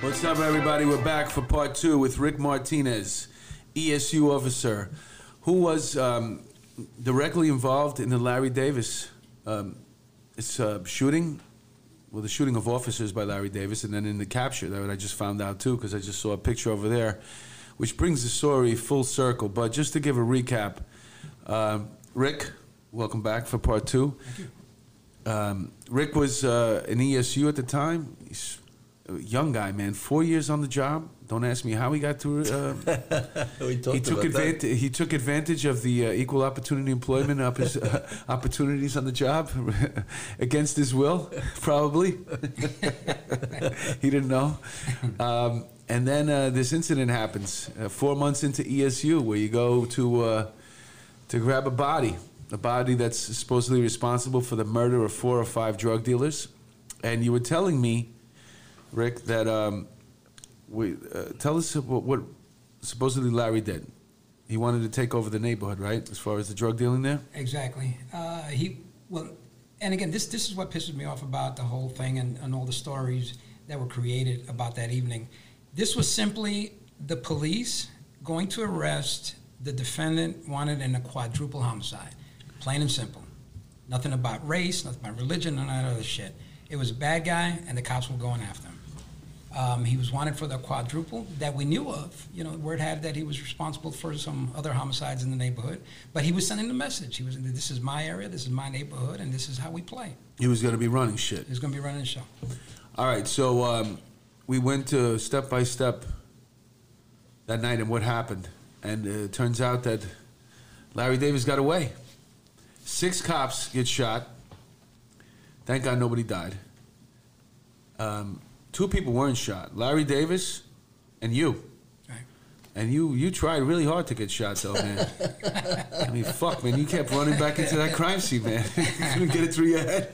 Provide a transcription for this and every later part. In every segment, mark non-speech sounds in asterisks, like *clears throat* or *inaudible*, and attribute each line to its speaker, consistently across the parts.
Speaker 1: What's up, everybody? We're back for part two with Rick Martinez, ESU officer, who was um, directly involved in the Larry Davis um, uh, shooting. Well, the shooting of officers by Larry Davis, and then in the capture that I just found out too, because I just saw a picture over there, which brings the story full circle. But just to give a recap, uh, Rick, welcome back for part two. Um, Rick was uh, an ESU at the time. He's a young guy, man. Four years on the job. Don't ask me how he got to. Uh, *laughs*
Speaker 2: We talked
Speaker 1: he took
Speaker 2: about that.
Speaker 1: advantage. He took advantage of the uh, equal opportunity employment his *laughs* uh, opportunities on the job *laughs* against his will, probably. he didn't know. Um, and then uh, this incident happens uh, four months into ESU, where you go to uh, to grab a body, a body that's supposedly responsible for the murder of four or five drug dealers. And you were telling me, Rick, that um, we uh, tell us what, what supposedly Larry did. He wanted to take over the neighborhood, right? As far as the drug dealing there.
Speaker 3: Exactly. Uh, he well, and again, this this is what pisses me off about the whole thing and, and all the stories that were created about that evening. This was simply the police going to arrest the defendant wanted in a quadruple homicide, plain and simple. Nothing about race, nothing about religion, none of that other shit. It was a bad guy, and the cops were going after him. Um, he was wanted for the quadruple that we knew of. You know, word had that he was responsible for some other homicides in the neighborhood. But he was sending the message. He was, in this is my area, this is my neighborhood, and this is how we play.
Speaker 1: He was going to be running shit.
Speaker 3: He's going to be running the show.
Speaker 1: All right, so um, we went to step by step that night and what happened. And uh, it turns out that Larry Davis got away. Six cops get shot. Thank God nobody died. Um, two people weren't shot Larry Davis and you.
Speaker 3: Right.
Speaker 1: And you, you tried really hard to get shot, though, man. *laughs* I mean, fuck, man. You kept running back into that crime scene, man. *laughs* you couldn't get it through your head.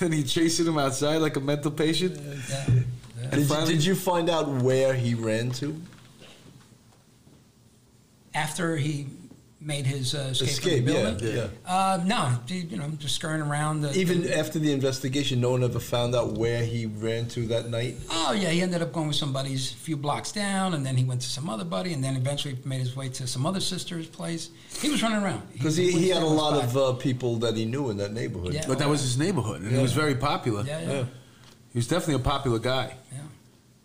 Speaker 1: and you chasing him outside like a mental patient. And
Speaker 2: Did you, did you find out where he ran to?
Speaker 3: After he made his uh, escape,
Speaker 2: Escape,
Speaker 3: from the
Speaker 2: yeah,
Speaker 3: building,
Speaker 2: yeah.
Speaker 3: Uh, no, he- you know, just scurrying around. The,
Speaker 2: Even after the investigation, no one ever found out where he ran to that night.
Speaker 3: Oh yeah, he ended up going with somebody's a few blocks down, and then he went to some other buddy, and then eventually made his way to some other sister's place. He was running around
Speaker 2: Because
Speaker 3: was-
Speaker 2: he, he had a lot
Speaker 3: spot.
Speaker 2: of uh, people that he knew in that neighborhood.
Speaker 3: Yeah.
Speaker 1: But that was his neighborhood, and he was very popular.
Speaker 3: Yeah, yeah,
Speaker 2: Yeah.
Speaker 1: He was definitely a popular guy
Speaker 3: yeah.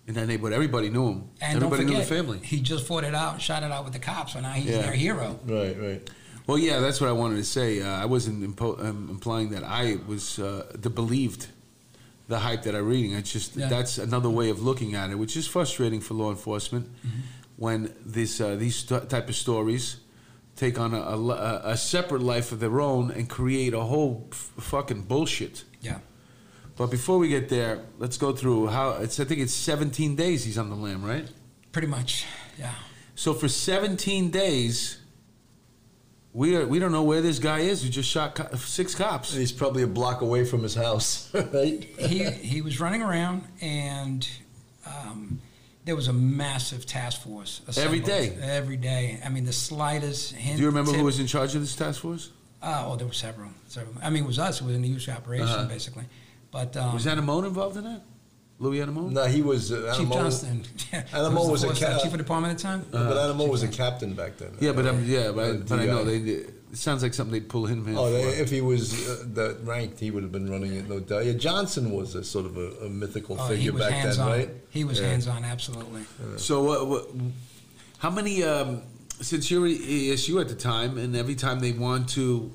Speaker 1: In that neighborhood. Everybody knew him.
Speaker 3: And
Speaker 1: Everybody
Speaker 3: don't
Speaker 1: knew the family.
Speaker 3: he just fought it out, shot it out with the cops, so now he's
Speaker 1: Yeah.
Speaker 3: their hero.
Speaker 2: Right, right.
Speaker 1: Well, yeah, that's what I wanted to say. Uh, I wasn't impo- um, implying that I was uh, the believed the hype that I'm reading. It's just
Speaker 3: Yeah.
Speaker 1: that's another way of looking at it, which is frustrating for law enforcement
Speaker 3: Mm-hmm.
Speaker 1: when this uh, these st- type of stories take on a, a, a separate life of their own and create a whole f- fucking bullshit.
Speaker 3: Yeah.
Speaker 1: But before we get there, let's go through how it's. I think it's 17 days he's on the lam, right?
Speaker 3: Pretty much. Yeah.
Speaker 1: So for 17 days, we are, we don't know where this guy is who just shot co- six cops.
Speaker 2: He's probably a block away from his house, *laughs* right?
Speaker 3: he he was running around, and um, there was a massive task force
Speaker 1: Every
Speaker 3: assembled.
Speaker 1: day?
Speaker 3: Every day. I mean, the slightest hint.
Speaker 1: Do you remember
Speaker 3: tip-
Speaker 1: who was in charge of this task force?
Speaker 3: Uh, oh, there were several. several. I mean, it was us. It was an usual operation,
Speaker 1: Uh-huh.
Speaker 3: basically. But um,
Speaker 1: Was Anemone involved in that? Louis Anemone?
Speaker 2: no, he was. Uh,
Speaker 3: Chief
Speaker 2: Animo-
Speaker 3: Johnston. *laughs*
Speaker 2: Animo
Speaker 3: the
Speaker 2: was a
Speaker 3: force-
Speaker 2: ca-
Speaker 3: chief of department at the time.
Speaker 2: But Animo was a captain back then.
Speaker 1: Yeah, but um, yeah, but, I,
Speaker 2: Uh,
Speaker 1: but I know they. It sounds like something they'd pull him in.
Speaker 2: Oh,
Speaker 1: for.
Speaker 2: they- if he was uh, that ranked, he would have been running it, no doubt. Yeah, Johnston was a sort of a, a mythical
Speaker 3: Oh,
Speaker 2: figure back then,
Speaker 3: on.
Speaker 2: right?
Speaker 3: He was
Speaker 2: Yeah.
Speaker 3: hands on, absolutely.
Speaker 1: So what, what? How many? Um, since you're at ESU at the time, and every time they want to,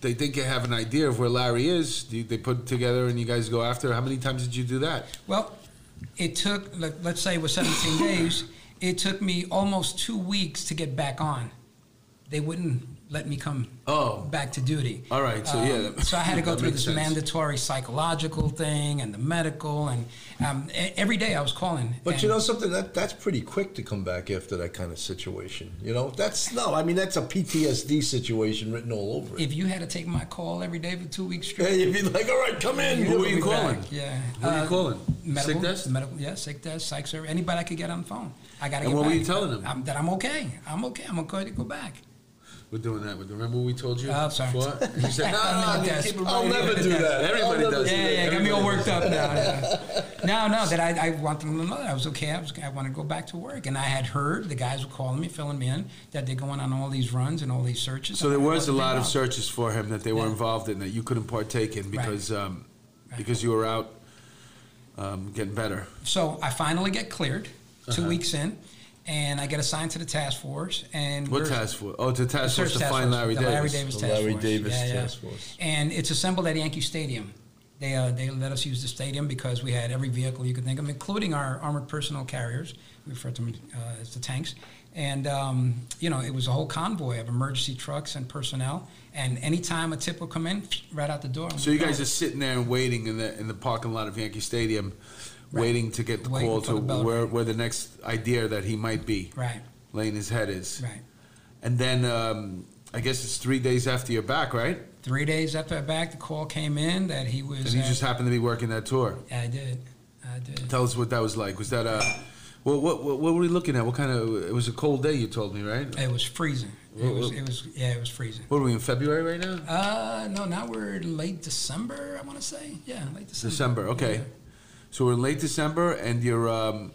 Speaker 1: they think they have an idea of where Larry is. They put together and you guys go after? How many times did you do that?
Speaker 3: Well, it took, let, let's say it was 17 days, it took me almost two weeks to get back on. They wouldn't let me come
Speaker 1: Oh.
Speaker 3: back to duty.
Speaker 1: All right, so yeah,
Speaker 3: so I had to go through this
Speaker 1: sense.
Speaker 3: mandatory psychological thing and the medical, and um, e- every day I was calling.
Speaker 2: But you know something that that's pretty quick to come back after that kind of situation. You know, that's no. I mean, that's a PTSD situation written all over it.
Speaker 3: if you had to take my call every day for two weeks
Speaker 2: Yeah,
Speaker 3: straight,
Speaker 2: you'd be like, all right, come in.
Speaker 1: Who
Speaker 3: you'd
Speaker 1: you calling?
Speaker 3: back. Yeah.
Speaker 1: Who are you
Speaker 3: Uh,
Speaker 1: calling?
Speaker 3: Medical,
Speaker 1: Sick desk?
Speaker 3: Medical, yeah, sick desk, psych service, anybody I could get on the phone. I got to
Speaker 1: And
Speaker 3: get
Speaker 1: what were you telling them?
Speaker 3: I'm, that I'm okay. I'm okay. I'm okay to go back.
Speaker 1: We're doing that. Remember what we told you?
Speaker 3: Oh, sorry.
Speaker 1: before? *laughs* You said, no, no, no, keep it
Speaker 2: I'll never
Speaker 1: here."
Speaker 2: do that.
Speaker 1: Everybody does
Speaker 2: do
Speaker 3: Yeah,
Speaker 1: it.
Speaker 3: yeah, got me all worked up now. yeah. *laughs* No, no, that I, I want them to know that I was okay. I was I wanted to go back to work, and I had heard the guys were calling me, filling me in, that they're going on all these runs and all these searches.
Speaker 1: So there was a lot of searches for him that they were
Speaker 3: Yeah.
Speaker 1: involved in that you couldn't partake in because um,
Speaker 3: Right.
Speaker 1: because you were out um, getting better.
Speaker 3: So I finally get cleared 2
Speaker 1: Uh-huh.
Speaker 3: weeks in, and I get assigned to the task force. And
Speaker 1: What task force? Oh, the
Speaker 3: the
Speaker 1: task force to
Speaker 3: task
Speaker 1: find Larry
Speaker 3: the
Speaker 1: Davis.
Speaker 3: Larry Davis
Speaker 2: The
Speaker 3: task
Speaker 2: Larry
Speaker 3: force.
Speaker 2: Davis
Speaker 3: Yeah, yeah.
Speaker 2: task force.
Speaker 3: And it's assembled at Yankee Stadium. They, uh, they let us use the stadium because we had every vehicle you could think of, including our armored personnel carriers. We refer to them uh, as the tanks. And, um, you know, it was a whole convoy of emergency trucks and personnel. And anytime a tip would come in, *sniffs* right out the door.
Speaker 1: So you guys are sitting there and waiting in the in the parking lot of Yankee Stadium,
Speaker 3: Right.
Speaker 1: waiting to get the
Speaker 3: Waiting
Speaker 1: call to where where the next idea that he might be
Speaker 3: Right,
Speaker 1: laying his head is.
Speaker 3: right.
Speaker 1: And then um, I guess it's three days after you're back, right?
Speaker 3: Three days after back, the call came in that he was.
Speaker 1: And you just happened to be working that tour.
Speaker 3: Yeah, I did. I did.
Speaker 1: Tell us what that was like. Was that a what, what, what, what were we looking at? What kind of? It was a cold day. You told me, right?
Speaker 3: It was freezing. It was. It was. Yeah, it was freezing.
Speaker 1: What are we in February right now?
Speaker 3: Uh, no, now we're late December. I want to say. Yeah, late December.
Speaker 1: December. Okay.
Speaker 3: Yeah.
Speaker 1: So we're in late December, and you're. Um,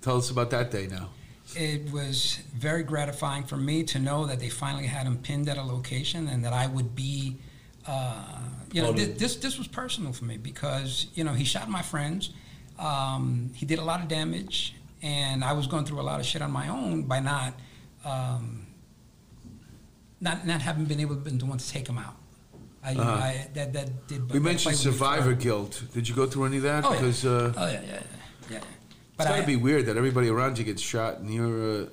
Speaker 1: tell us about that day now.
Speaker 3: It was very gratifying for me to know that they finally had him pinned at a location, and that I would be. Uh, you know,
Speaker 2: Well,
Speaker 3: thi- this this was personal for me because you know he shot my friends. Um, he did a lot of damage, and I was going through a lot of shit on my own by not. Um, not, not having been able to been the one to take him out. I,
Speaker 1: Uh-huh.
Speaker 3: I that that did.
Speaker 1: We mentioned
Speaker 3: played with me
Speaker 1: survivor guilt. Did you go through any of that?
Speaker 3: Oh yeah.
Speaker 1: Because uh,
Speaker 3: oh yeah, yeah, yeah. But
Speaker 1: it's got to be weird that everybody around you gets shot, and you're. Uh,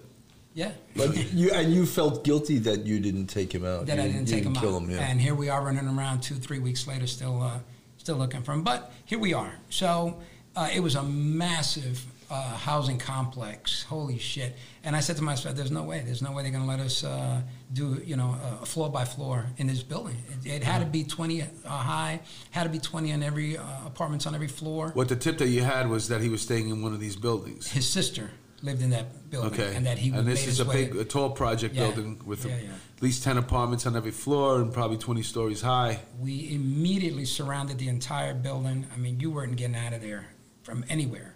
Speaker 3: yeah.
Speaker 2: But you and you felt guilty that you didn't take him out.
Speaker 3: that
Speaker 2: you
Speaker 3: I didn't
Speaker 2: you
Speaker 3: take him
Speaker 2: kill
Speaker 3: out.
Speaker 2: him. Yeah.
Speaker 3: And here we are running around two, three weeks later, still, uh, still looking for him. But here we are. So uh, it was a massive uh, housing complex. Holy shit! And I said to myself, "There's no way. There's no way they're going to let us uh, do, you know, a floor by floor in this building. It, it had to be 20 uh, high. Had to be 20 on every uh, apartments on every floor.
Speaker 1: what the tip that you had was that he was staying in one of these buildings.
Speaker 3: His sister lived in that building,
Speaker 1: Okay.
Speaker 3: and that he
Speaker 1: and this is a big, a tall project
Speaker 3: Yeah.
Speaker 1: building with
Speaker 3: Yeah, yeah.
Speaker 1: at least ten apartments on every floor and probably twenty stories high.
Speaker 3: We immediately surrounded the entire building. I mean, you weren't getting out of there from anywhere.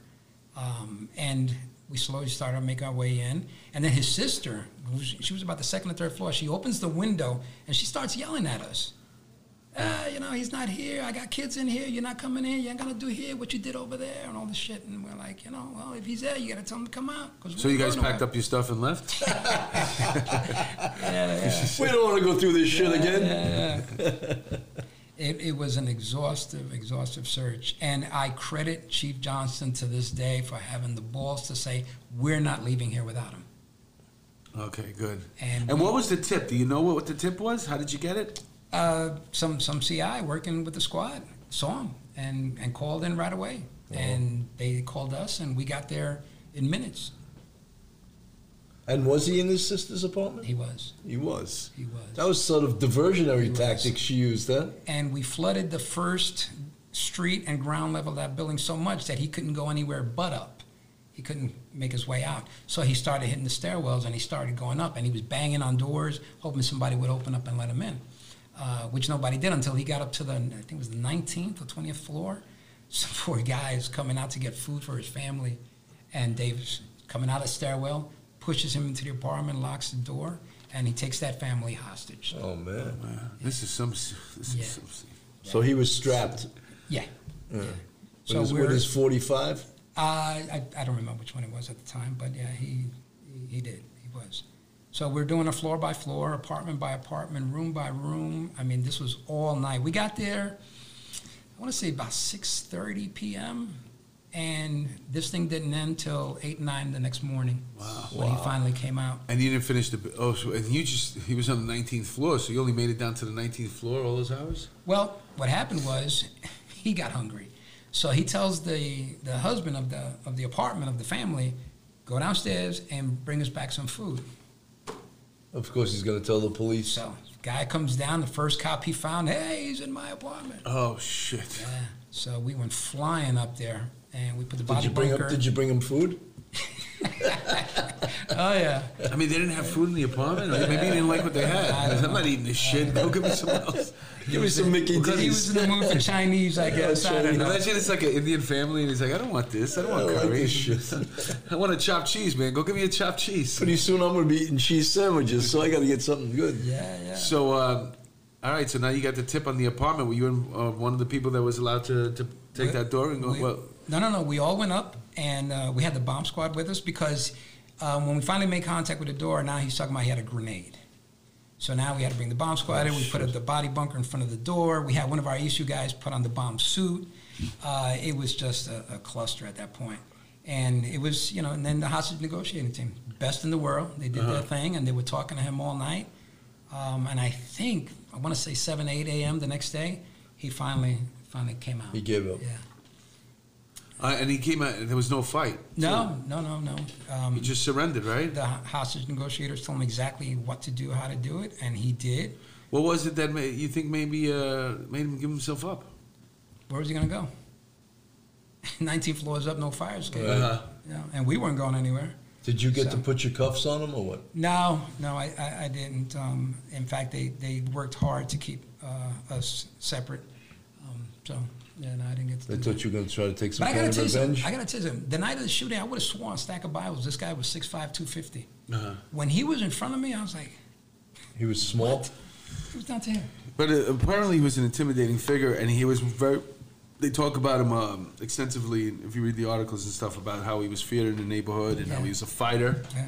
Speaker 3: Um, and we slowly started to make our way in. And then his sister, was, she was about the second or third floor, she opens the window and she starts yelling at us. Uh, you know, he's not here. I got kids in here. You're not coming in. You ain't gonna do here what you did over there and all this shit. And we're like, you know, well, if he's there, you gotta tell him to come out. 'cause
Speaker 1: So you guys packed
Speaker 3: nowhere.
Speaker 1: up your stuff and left. *laughs* *laughs*
Speaker 3: Yeah, yeah.
Speaker 2: we don't want to go through this shit again.
Speaker 3: It, it was an exhaustive, exhaustive search. And I credit Chief Johnston to this day for having the balls to say, we're not leaving here without him.
Speaker 1: Okay, good.
Speaker 3: And
Speaker 1: And
Speaker 3: we-
Speaker 1: what was the tip? Do you know what, what the tip was? How did you get it?
Speaker 3: Uh, some, some CI working with the squad saw him and, and called in right away. And they called us, and we got there in minutes.
Speaker 2: And was he in his sister's apartment?
Speaker 3: He was.
Speaker 2: He was.
Speaker 3: He was.
Speaker 2: That was sort of diversionary tactics she used, huh?
Speaker 3: and we flooded the first street and ground level of that building so much that he couldn't go anywhere but up. He couldn't make his way out. So he started hitting the stairwells and he started going up and he was banging on doors, hoping somebody would open up and let him in, uh, which nobody did until he got up to the, I think it was the 19th or 20th floor. *laughs* Some poor guy is coming out to get food for his family. And Davis coming out of the stairwell, pushes him into the apartment, locks the door, and he takes that family hostage.
Speaker 2: Oh man.
Speaker 1: Wow, this is some. This is
Speaker 3: Yeah.
Speaker 1: some
Speaker 2: So he was strapped.
Speaker 3: Yeah.
Speaker 2: Yeah.
Speaker 3: So
Speaker 2: with, his, with his 45.
Speaker 3: Uh, I, I don't remember which one it was at the time, but yeah, he, he, he did. He was. So we're doing a floor by floor, apartment by apartment, room by room. I mean, this was all night. We got there, I want to say about 6.30 p.m., and this thing didn't end till 8, 9 the next morning
Speaker 1: Wow.
Speaker 3: when he finally came out.
Speaker 1: And you didn't finish the. Oh, so, and you just. He was on the 19th floor, so you only made it down to the 19th floor all those hours?
Speaker 3: Well, what happened was *laughs* he got hungry. So he tells the, the husband of the, of the apartment, of the family, go downstairs and bring us back some food.
Speaker 2: Of course, he's going to tell the police.
Speaker 3: So guy comes down, the first cop he found, hey, he's in my apartment.
Speaker 1: Oh, shit.
Speaker 3: Yeah. So we went flying up there and we put the
Speaker 2: Did you bring
Speaker 3: bunker.
Speaker 2: up? Did you bring him food? *laughs*
Speaker 3: Oh yeah.
Speaker 1: I mean, they didn't have food in the apartment. Or maybe he didn't like what they had. I'm not eating this shit. Go give me some else.
Speaker 2: Give me some Mickey
Speaker 3: He was in the mood for Chinese, I guess. I don't know.
Speaker 1: Imagine it's like an Indian family, and he's like, "I don't want this. I don't want
Speaker 2: I don't like
Speaker 1: curry.
Speaker 2: this. *laughs*
Speaker 1: I want a chopped cheese, man. Go give me a chopped cheese."
Speaker 2: Pretty soon I'm going to be eating cheese sandwiches, so I got to get something good.
Speaker 3: Yeah, yeah.
Speaker 1: So, um, all right. So now you got the tip on the apartment. Were you in, uh, one of the people that was allowed to, to take
Speaker 3: We-
Speaker 1: that door and go?
Speaker 3: we-
Speaker 1: well,
Speaker 3: no, no, no. We all went up, and uh, we had the bomb squad with us because um, when we finally made contact with the door, now he's talking about he had a grenade. So now we had to bring the bomb squad in. We put up the body bunker in front of the door. We had one of our ESU guys put on the bomb suit. Uh, it was just a, a cluster at that point. And it was, you know, and then the hostage negotiating team, best in the world. They did their thing, and they were talking to him all night. Um, and I think I want to say 7, 8 a.m. the next day, he finally finally came out.
Speaker 2: He gave up.
Speaker 3: Yeah.
Speaker 1: Uh, and he came out. And there was no fight.
Speaker 3: No, no, no, no. Um,
Speaker 1: He just surrendered, right?
Speaker 3: the hostage negotiators told him exactly what to do, how to do it, and he did.
Speaker 1: What was it that ma- you think maybe uh, made him give himself up?
Speaker 3: Where was he going to go? *laughs* 19 floors up, no fire escape.
Speaker 1: Uh-huh.
Speaker 3: Yeah, and we weren't going anywhere.
Speaker 2: Did you get
Speaker 3: So-
Speaker 2: to put your cuffs on him or what?
Speaker 3: No, no, I, I, I didn't. Um, in fact, they, they worked hard to keep uh, us separate. Um, so, yeah, no, I didn't get to
Speaker 2: They
Speaker 3: do
Speaker 2: thought you were going to try to take some
Speaker 3: But I
Speaker 2: kind
Speaker 3: gotta
Speaker 2: of
Speaker 3: tell you
Speaker 2: revenge?
Speaker 3: something. I gotta tell you something. The night of the shooting, I would have sworn a stack of Bibles. This guy was 6'5", 250.
Speaker 1: Uh-huh.
Speaker 3: When he was in front of me, I was like,
Speaker 2: He was small.
Speaker 3: he was down to here.
Speaker 1: But uh, apparently, he was an intimidating figure, and he was very. They talk about him um, extensively if you read the articles and stuff about how he was feared in the neighborhood and how he was a fighter.
Speaker 3: Yeah.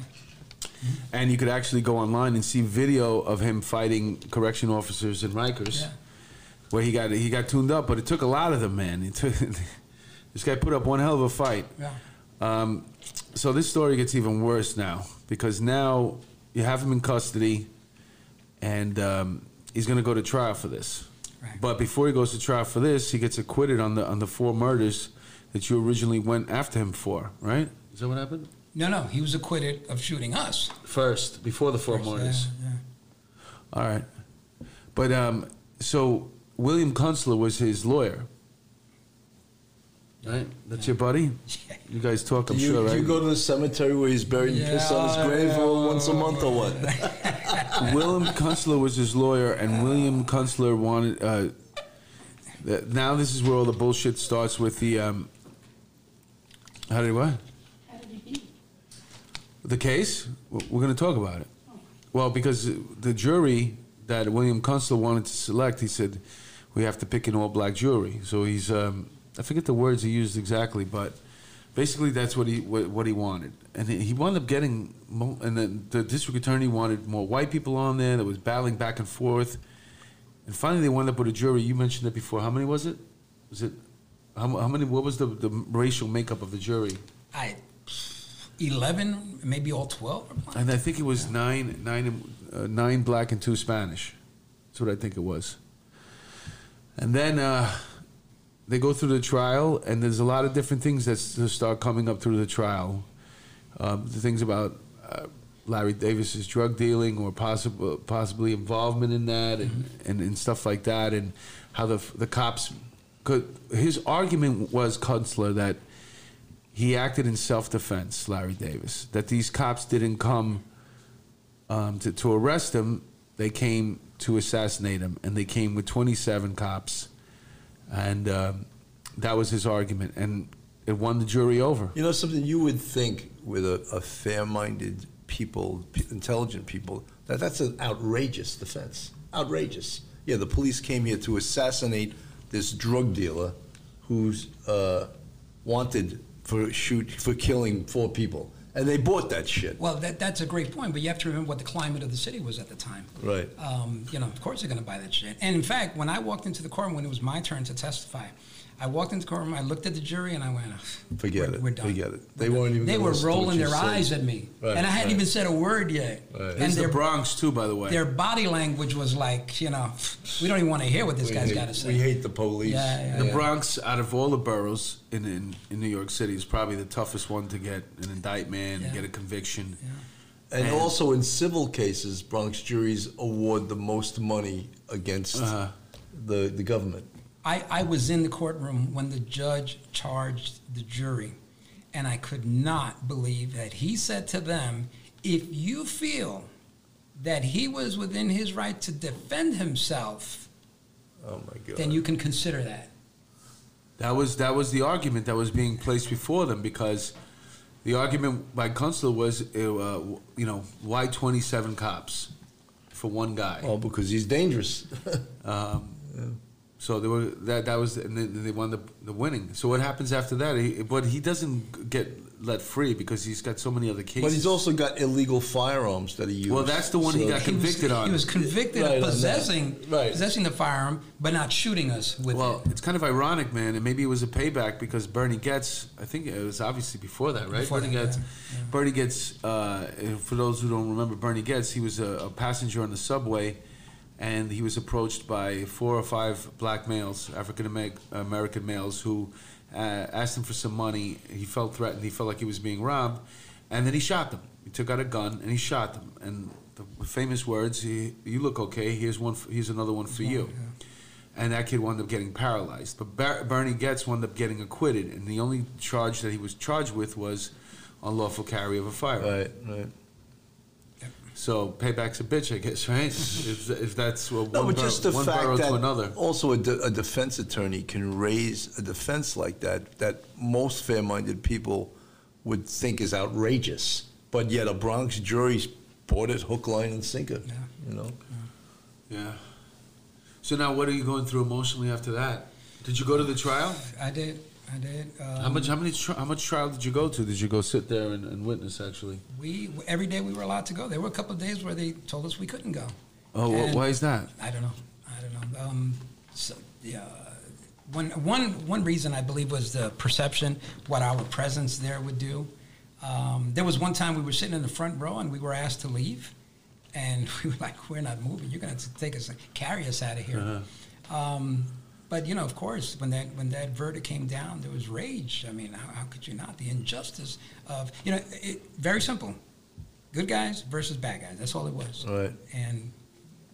Speaker 1: And you could actually go online and see video of him fighting correction officers in Rikers,
Speaker 3: Yeah.
Speaker 1: Where he got he got tuned up. But it took a lot of them, man. It took, *laughs* this guy put up one hell of a fight.
Speaker 3: Yeah.
Speaker 1: Um, so this story gets even worse now because now you have him in custody, and um, he's going to go to trial for this.
Speaker 3: Right.
Speaker 1: But before he goes to trial for this, he gets acquitted on the on the four murders that you originally went after him for. Right? Is that what happened?
Speaker 3: No, no, he was acquitted of shooting us.
Speaker 1: First, before the four
Speaker 3: First,
Speaker 1: murders.
Speaker 3: yeah, yeah.
Speaker 1: All right. But um, so William Kunstler was his lawyer. Right? That's your buddy? *laughs* You guys talk,
Speaker 2: Do
Speaker 1: I'm
Speaker 2: you,
Speaker 1: sure,
Speaker 2: do
Speaker 1: right?
Speaker 2: you go to the cemetery where he's buried and piss on his grave
Speaker 3: yeah.
Speaker 2: once a month or what? *laughs*
Speaker 1: William Kunstler was his lawyer, and William Kunstler wanted. Uh, th- now this is where all the bullshit starts with the. Um, how did what?
Speaker 4: How did he beat?
Speaker 1: The case? We're going to talk about it. Well, because the jury that William Kunstler wanted to select, he said, we have to pick an all black jury. So he's, um, I forget the words he used exactly, but basically that's what he what, what he wanted. And he wound up getting, mo- and then the district attorney wanted more white people on there that was battling back and forth. And finally they wound up with a jury. You mentioned it before. How many was it? Was it, how, how many, what was the, the racial makeup of the jury?
Speaker 3: I, eleven, maybe all twelve.
Speaker 1: And I think it was nine, nine, uh, nine black and two Spanish. That's what I think it was. And then uh, they go through the trial, and there's a lot of different things that start coming up through the trial. Um, the things about uh, Larry Davis's drug dealing or possible, possibly involvement in that, and, and, and stuff like that, and how the the cops could. His argument was Kunstler that he acted in self defense, Larry Davis. That these cops didn't come um, to, to arrest him, they came to assassinate him, and they came with 27 cops. And um, that was his argument, and it won the jury over.
Speaker 2: You know something you would think with a, a fair-minded people, intelligent people, that that's an outrageous defense. Outrageous. Yeah, the police came here to assassinate this drug dealer who's uh, wanted for shoot for killing four people, and they bought that shit.
Speaker 3: Well, that, that's a great point, but you have to remember what the climate of the city was at the time.
Speaker 2: Right.
Speaker 3: Um, you know, of course they're going to buy that shit. And in fact, when I walked into the courtroom when it was my turn to testify, I walked into the courtroom, I looked at the jury, and I went,
Speaker 2: Forget
Speaker 3: we're,
Speaker 2: it.
Speaker 3: We're done.
Speaker 2: Forget it. They
Speaker 3: We're
Speaker 2: weren't even
Speaker 3: They were
Speaker 2: listen to what
Speaker 3: rolling their
Speaker 2: said.
Speaker 3: eyes at me,
Speaker 2: Right,
Speaker 3: and I hadn't
Speaker 2: right.
Speaker 3: even said a word yet.
Speaker 2: Right.
Speaker 3: And
Speaker 1: This is the Bronx, too, by the way.
Speaker 3: their body language was like, you know, we don't even want to hear what this
Speaker 2: We
Speaker 3: guy's
Speaker 2: hate-
Speaker 3: got to say.
Speaker 2: We hate the police.
Speaker 3: Yeah, yeah,
Speaker 1: The
Speaker 3: yeah.
Speaker 1: Bronx, out of all the boroughs in, in, in New York City, is probably the toughest one to get an indictment,
Speaker 3: Yeah.
Speaker 1: get a conviction.
Speaker 2: And
Speaker 1: And-
Speaker 2: also in civil cases, Bronx juries award the most money against
Speaker 1: Uh-huh.
Speaker 2: the, the government.
Speaker 3: I, I was in the courtroom when the judge charged the jury. and I could not believe that he said to them, "If you feel that he was within his right to defend himself,
Speaker 2: Oh my God.
Speaker 3: then you can consider that."
Speaker 1: That was that was the argument that was being placed before them because the argument by Kunstler was, uh, you know, why 27 cops for one guy?
Speaker 2: Well, because he's dangerous. *laughs*
Speaker 1: Um, So they were that that was and they, they won the, the winning. So what happens after that? He, but he doesn't get let free because he's got so many other cases.
Speaker 2: but he's also got illegal firearms that he used.
Speaker 1: Well, that's the one he got
Speaker 3: He was-
Speaker 1: convicted on.
Speaker 3: He was convicted
Speaker 2: Right,
Speaker 3: of possessing
Speaker 2: Right.
Speaker 3: possessing the firearm, but not shooting us with
Speaker 1: Well,
Speaker 3: it.
Speaker 1: it's kind of ironic, man, and maybe it was a payback because Bernie Goetz. I think it was obviously before that, right?
Speaker 3: Before
Speaker 1: Bernie
Speaker 3: that,
Speaker 1: Goetz.
Speaker 3: yeah, yeah.
Speaker 1: Bernie Goetz. Uh, for those who don't remember, Bernie Goetz. he was a, a passenger on the subway, and he was approached by four or five black males, African American males, who uh, asked him for some money. He felt threatened. He felt like he was being robbed, and then he shot them. He took out a gun and he shot them. And the famous words, he, "You look okay. Here's one. For, here's another one for you." and that kid wound up getting paralyzed. But Bar- Bernie Goetz wound up getting acquitted, and the only charge that he was charged with was unlawful carry of a firearm.
Speaker 2: right, right.
Speaker 1: So payback's a bitch, I guess, right? *laughs* if, if that's what
Speaker 2: No,
Speaker 1: one,
Speaker 2: but
Speaker 1: bor-
Speaker 2: just the
Speaker 1: one
Speaker 2: fact
Speaker 1: borough
Speaker 2: that
Speaker 1: to another.
Speaker 2: also a, de- a defense attorney can raise a defense like that that most fair-minded people would think is outrageous, but yet a Bronx jury bought it hook, line, and sinker.
Speaker 3: Yeah.
Speaker 2: You know.
Speaker 1: Yeah. So now, what are you going through emotionally after that? Did you go to the trial?
Speaker 3: I did. I did. Um,
Speaker 1: How much? How many? How much trial did you go to? Did you go sit there and, and witness? Actually.
Speaker 3: We every day we were allowed to go. There were a couple of days where they told us we couldn't go.
Speaker 1: Oh,
Speaker 3: And-
Speaker 1: why is that?
Speaker 3: I don't know. I don't know. Um, so, yeah, one one one reason I believe was the perception what our presence there would do. Um, there was one time we were sitting in the front row and we were asked to leave, and *laughs* we were like, "We're not moving. You're going to take us, carry us out of here."
Speaker 1: Uh-huh.
Speaker 3: But you know, of course, when that when that verdict came down, there was rage. I mean, how, how could you not? The injustice of you know, it, very simple: good guys versus bad guys. That's all it was.
Speaker 2: Right.
Speaker 3: And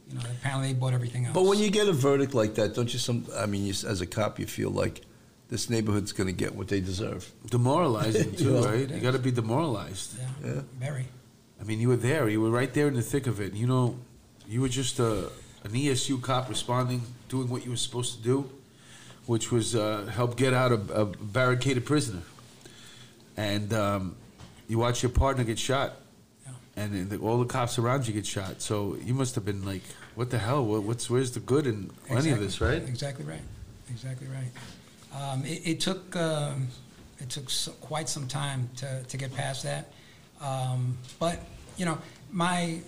Speaker 3: you know, apparently they bought everything else.
Speaker 2: But when you get a verdict like that, don't you? Some, I mean, you, as a cop, you feel like this neighborhood's going to get what they deserve.
Speaker 1: Demoralizing *laughs* too,
Speaker 2: Yeah.
Speaker 1: right? You got to be demoralized.
Speaker 3: yeah,
Speaker 2: Yeah.
Speaker 3: very.
Speaker 1: I mean, you were there. You were right there in the thick of it. You know, you were just a, an ESU cop responding, doing what you were supposed to do, which was uh, help get out a, a barricaded prisoner. And um, you watch your partner get shot,
Speaker 3: Yeah.
Speaker 1: and the, all the cops around you get shot. So you must have been like, "What the hell? What, what's where's the good in any of this?" Right?
Speaker 3: Exactly right. Exactly right. Um, it, it took um, it took so, quite some time to, to get past that, um, but you know my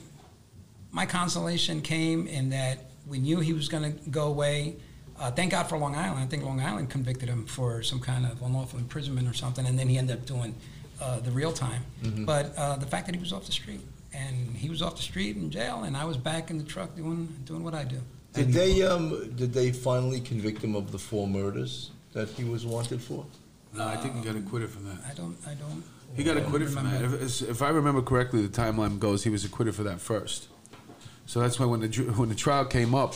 Speaker 3: my consolation came in that we knew he was going to go away. Uh, thank God for Long Island. I think Long Island convicted him for some kind of unlawful imprisonment or something, and then he ended up doing uh, the real time. But uh, the fact that he was off the street, and he was off the street in jail, and I was back in the truck doing doing what I do.
Speaker 2: Did they um did they finally convict him of the four murders that he was wanted for?
Speaker 1: No, I think he got acquitted from that.
Speaker 3: I don't. I don't.
Speaker 1: He got acquitted from that. If, if I remember correctly, the timeline goes he was acquitted for that first. So that's why when the *laughs* when the trial came up,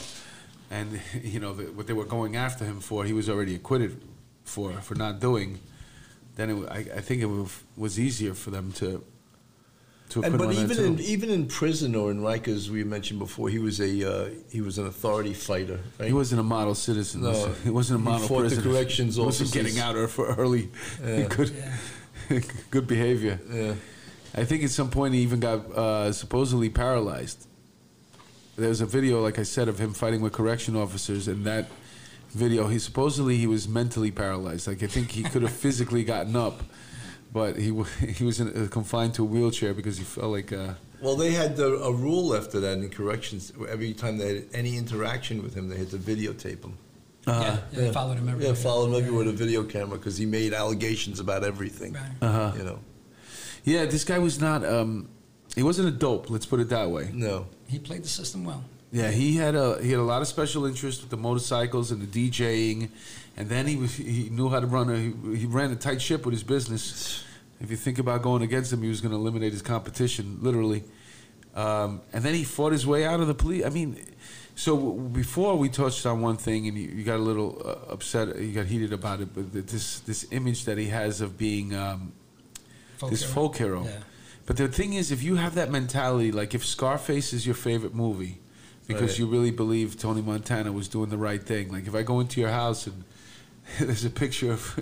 Speaker 1: and *laughs* you know the, what they were going after him for, he was already acquitted for for not doing. Then it, I, I think it was, was easier for them to to
Speaker 2: And but even in even in prison or in Rikers, we mentioned before, he was a uh, he was an authority fighter. Right?
Speaker 1: he wasn't a model citizen.
Speaker 2: No, *laughs*
Speaker 1: he wasn't a
Speaker 2: he
Speaker 1: model
Speaker 2: fought the corrections
Speaker 1: he wasn't
Speaker 2: officers.
Speaker 1: getting out or for early
Speaker 2: Yeah.
Speaker 1: good good behavior.
Speaker 2: Yeah.
Speaker 1: I think at some point he even got uh, supposedly paralyzed. There's a video, like I said, of him fighting with correction officers, and that video, he supposedly he was mentally paralyzed. Like I think he could have physically gotten up, but he wa- *laughs* he was in, uh, confined to a wheelchair because he felt like. Uh,
Speaker 2: Well, they had the, a rule after that in corrections. Every time they had any interaction with him, they had to videotape him.
Speaker 3: yeah, yeah, they followed him everywhere.
Speaker 2: Yeah, followed him everywhere with a video camera because he made allegations about everything.
Speaker 3: Right.
Speaker 1: Uh-huh.
Speaker 2: You know,
Speaker 1: yeah, this guy was not. Um, he wasn't a dope. Let's put it that way.
Speaker 2: no.
Speaker 3: He played the system well.
Speaker 1: Yeah, he had a he had a lot of special interest with the motorcycles and the DJing, and then he was he knew how to run a he, he ran a tight ship with his business. If you think about going against him, he was going to eliminate his competition literally, um, and then he fought his way out of the police. I mean, so before we touched on one thing, and you, you got a little uh, upset, you got heated about it, but this this image that he has of being um,
Speaker 3: Folk
Speaker 1: this
Speaker 3: hero.
Speaker 1: folk hero.
Speaker 3: Yeah.
Speaker 1: But the thing is, if you have that mentality, like if Scarface is your favorite movie, because
Speaker 2: Right.
Speaker 1: you really believe Tony Montana was doing the right thing. Like if I go into your house and *laughs* there's a picture of,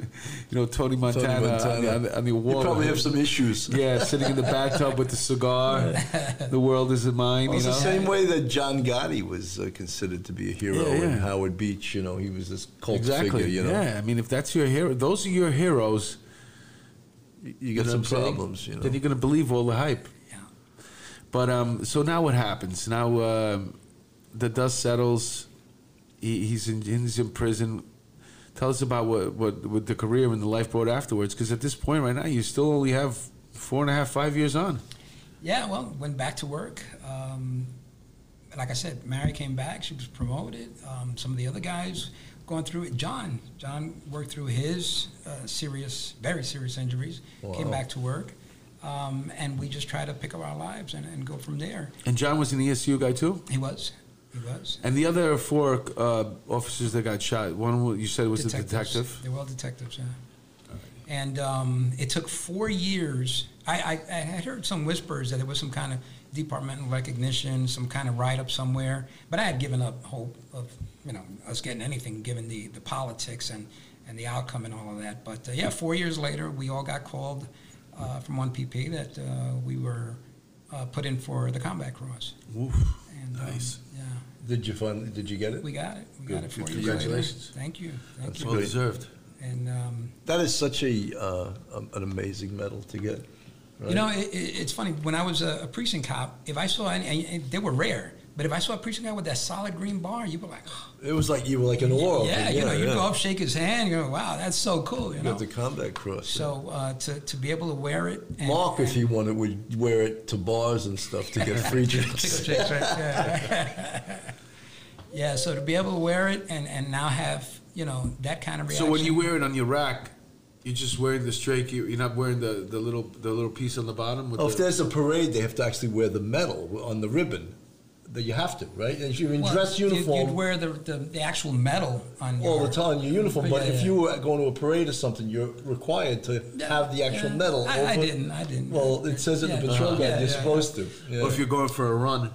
Speaker 1: you know, Tony Montana, On, the, on, the, on the
Speaker 2: You
Speaker 1: wall.
Speaker 2: probably have some issues. *laughs*
Speaker 1: Yeah, sitting in the bathtub with the cigar. *laughs* the world isn't mine.
Speaker 2: Well,
Speaker 1: you
Speaker 2: it's
Speaker 1: know.
Speaker 2: the same way that John Gotti was uh, considered to be a hero
Speaker 1: Yeah,
Speaker 2: in. Howard Beach. You know, he was this cult
Speaker 1: exactly.
Speaker 2: figure. You know,
Speaker 1: Yeah, I mean, if that's your hero, those are your heroes.
Speaker 2: You, you
Speaker 1: You
Speaker 2: get
Speaker 1: know
Speaker 2: some
Speaker 1: what I'm saying?
Speaker 2: problems. You know,
Speaker 1: Then you're gonna believe all the hype.
Speaker 3: Yeah.
Speaker 1: But um, so now what happens? Now um the dust settles. He, he's in he's in prison. Tell us about what what, what the career and the life brought afterwards. Because at this point, right now, you still only have four and a half, five years on.
Speaker 3: Yeah, well, went back to work. Um, like I said, Mary came back. She was promoted. Um, some of the other guys going through it. John, John worked through his uh, serious, very serious injuries. Came back to work, um, and we just try to pick up our lives and, and go from there.
Speaker 1: And John was an ESU guy too.
Speaker 3: He was, he was.
Speaker 1: And the other four uh, officers that got shot. One you said was a detective.
Speaker 3: They were all detectives, yeah. And um, it took four years. I, I, I had heard some whispers that there was some kind of departmental recognition, some kind of write up somewhere, but I had given up hope of you know us getting anything given the, the politics and, and the outcome and all of that. But uh, yeah, four years later, we all got called uh, from one PP that uh, we were uh, put in for the Combat Cross.
Speaker 1: Oof,
Speaker 3: And, um,
Speaker 1: nice.
Speaker 3: yeah,
Speaker 2: did you find? Did you get it?
Speaker 3: we got it. We
Speaker 2: Good.
Speaker 3: got it four
Speaker 2: Good.
Speaker 3: years
Speaker 1: Congratulations.
Speaker 3: Thank you. Thank
Speaker 2: That's
Speaker 3: you.
Speaker 1: Well
Speaker 2: great.
Speaker 1: deserved.
Speaker 3: And um,
Speaker 2: That is such a uh, um, an amazing medal to get. Right?
Speaker 3: You know, it, it, it's funny. When I was a, a precinct cop, if I saw any, and- and they were rare, but if I saw a precinct guy with that solid green bar, you'd be like, oh,
Speaker 2: it was like you were like an aura. of
Speaker 3: yeah,
Speaker 2: it.
Speaker 3: you know, you
Speaker 2: yeah.
Speaker 3: go up, shake his hand, you go, wow, that's so cool, you
Speaker 2: You
Speaker 3: know.
Speaker 2: got the combat cross.
Speaker 3: So uh, to, to be able to wear it, and,
Speaker 2: Mark, if
Speaker 3: and-
Speaker 2: he wanted, would wear it to bars and stuff to get free *laughs* drinks.
Speaker 3: Chicks, right? Yeah. *laughs* yeah. So to be able to wear it and, and now have you know that kind of reaction.
Speaker 1: So when you wear it on your rack, you're just wearing the straight. you- You're not wearing the, the little the little piece on the bottom. With
Speaker 2: Oh, if
Speaker 1: the,
Speaker 2: there's a parade, they have to actually wear the medal on the ribbon. That you have to, right? And if you're in
Speaker 3: Well,
Speaker 2: dress
Speaker 3: you'd-
Speaker 2: uniform
Speaker 3: you'd wear the, the, the actual medal on your,
Speaker 2: all the time, your uniform. But
Speaker 3: Yeah,
Speaker 2: if
Speaker 3: yeah.
Speaker 2: you were going to a parade or something, you're required to
Speaker 3: Yeah,
Speaker 2: have the actual
Speaker 3: yeah.
Speaker 2: medal.
Speaker 3: I, I
Speaker 2: over-
Speaker 3: didn't. I didn't.
Speaker 2: Well, it says in
Speaker 3: Yeah.
Speaker 2: the patrol
Speaker 3: Uh-huh.
Speaker 2: guide
Speaker 3: Yeah,
Speaker 2: you're
Speaker 3: yeah,
Speaker 2: supposed to. Yeah.
Speaker 1: Or if you're going for a run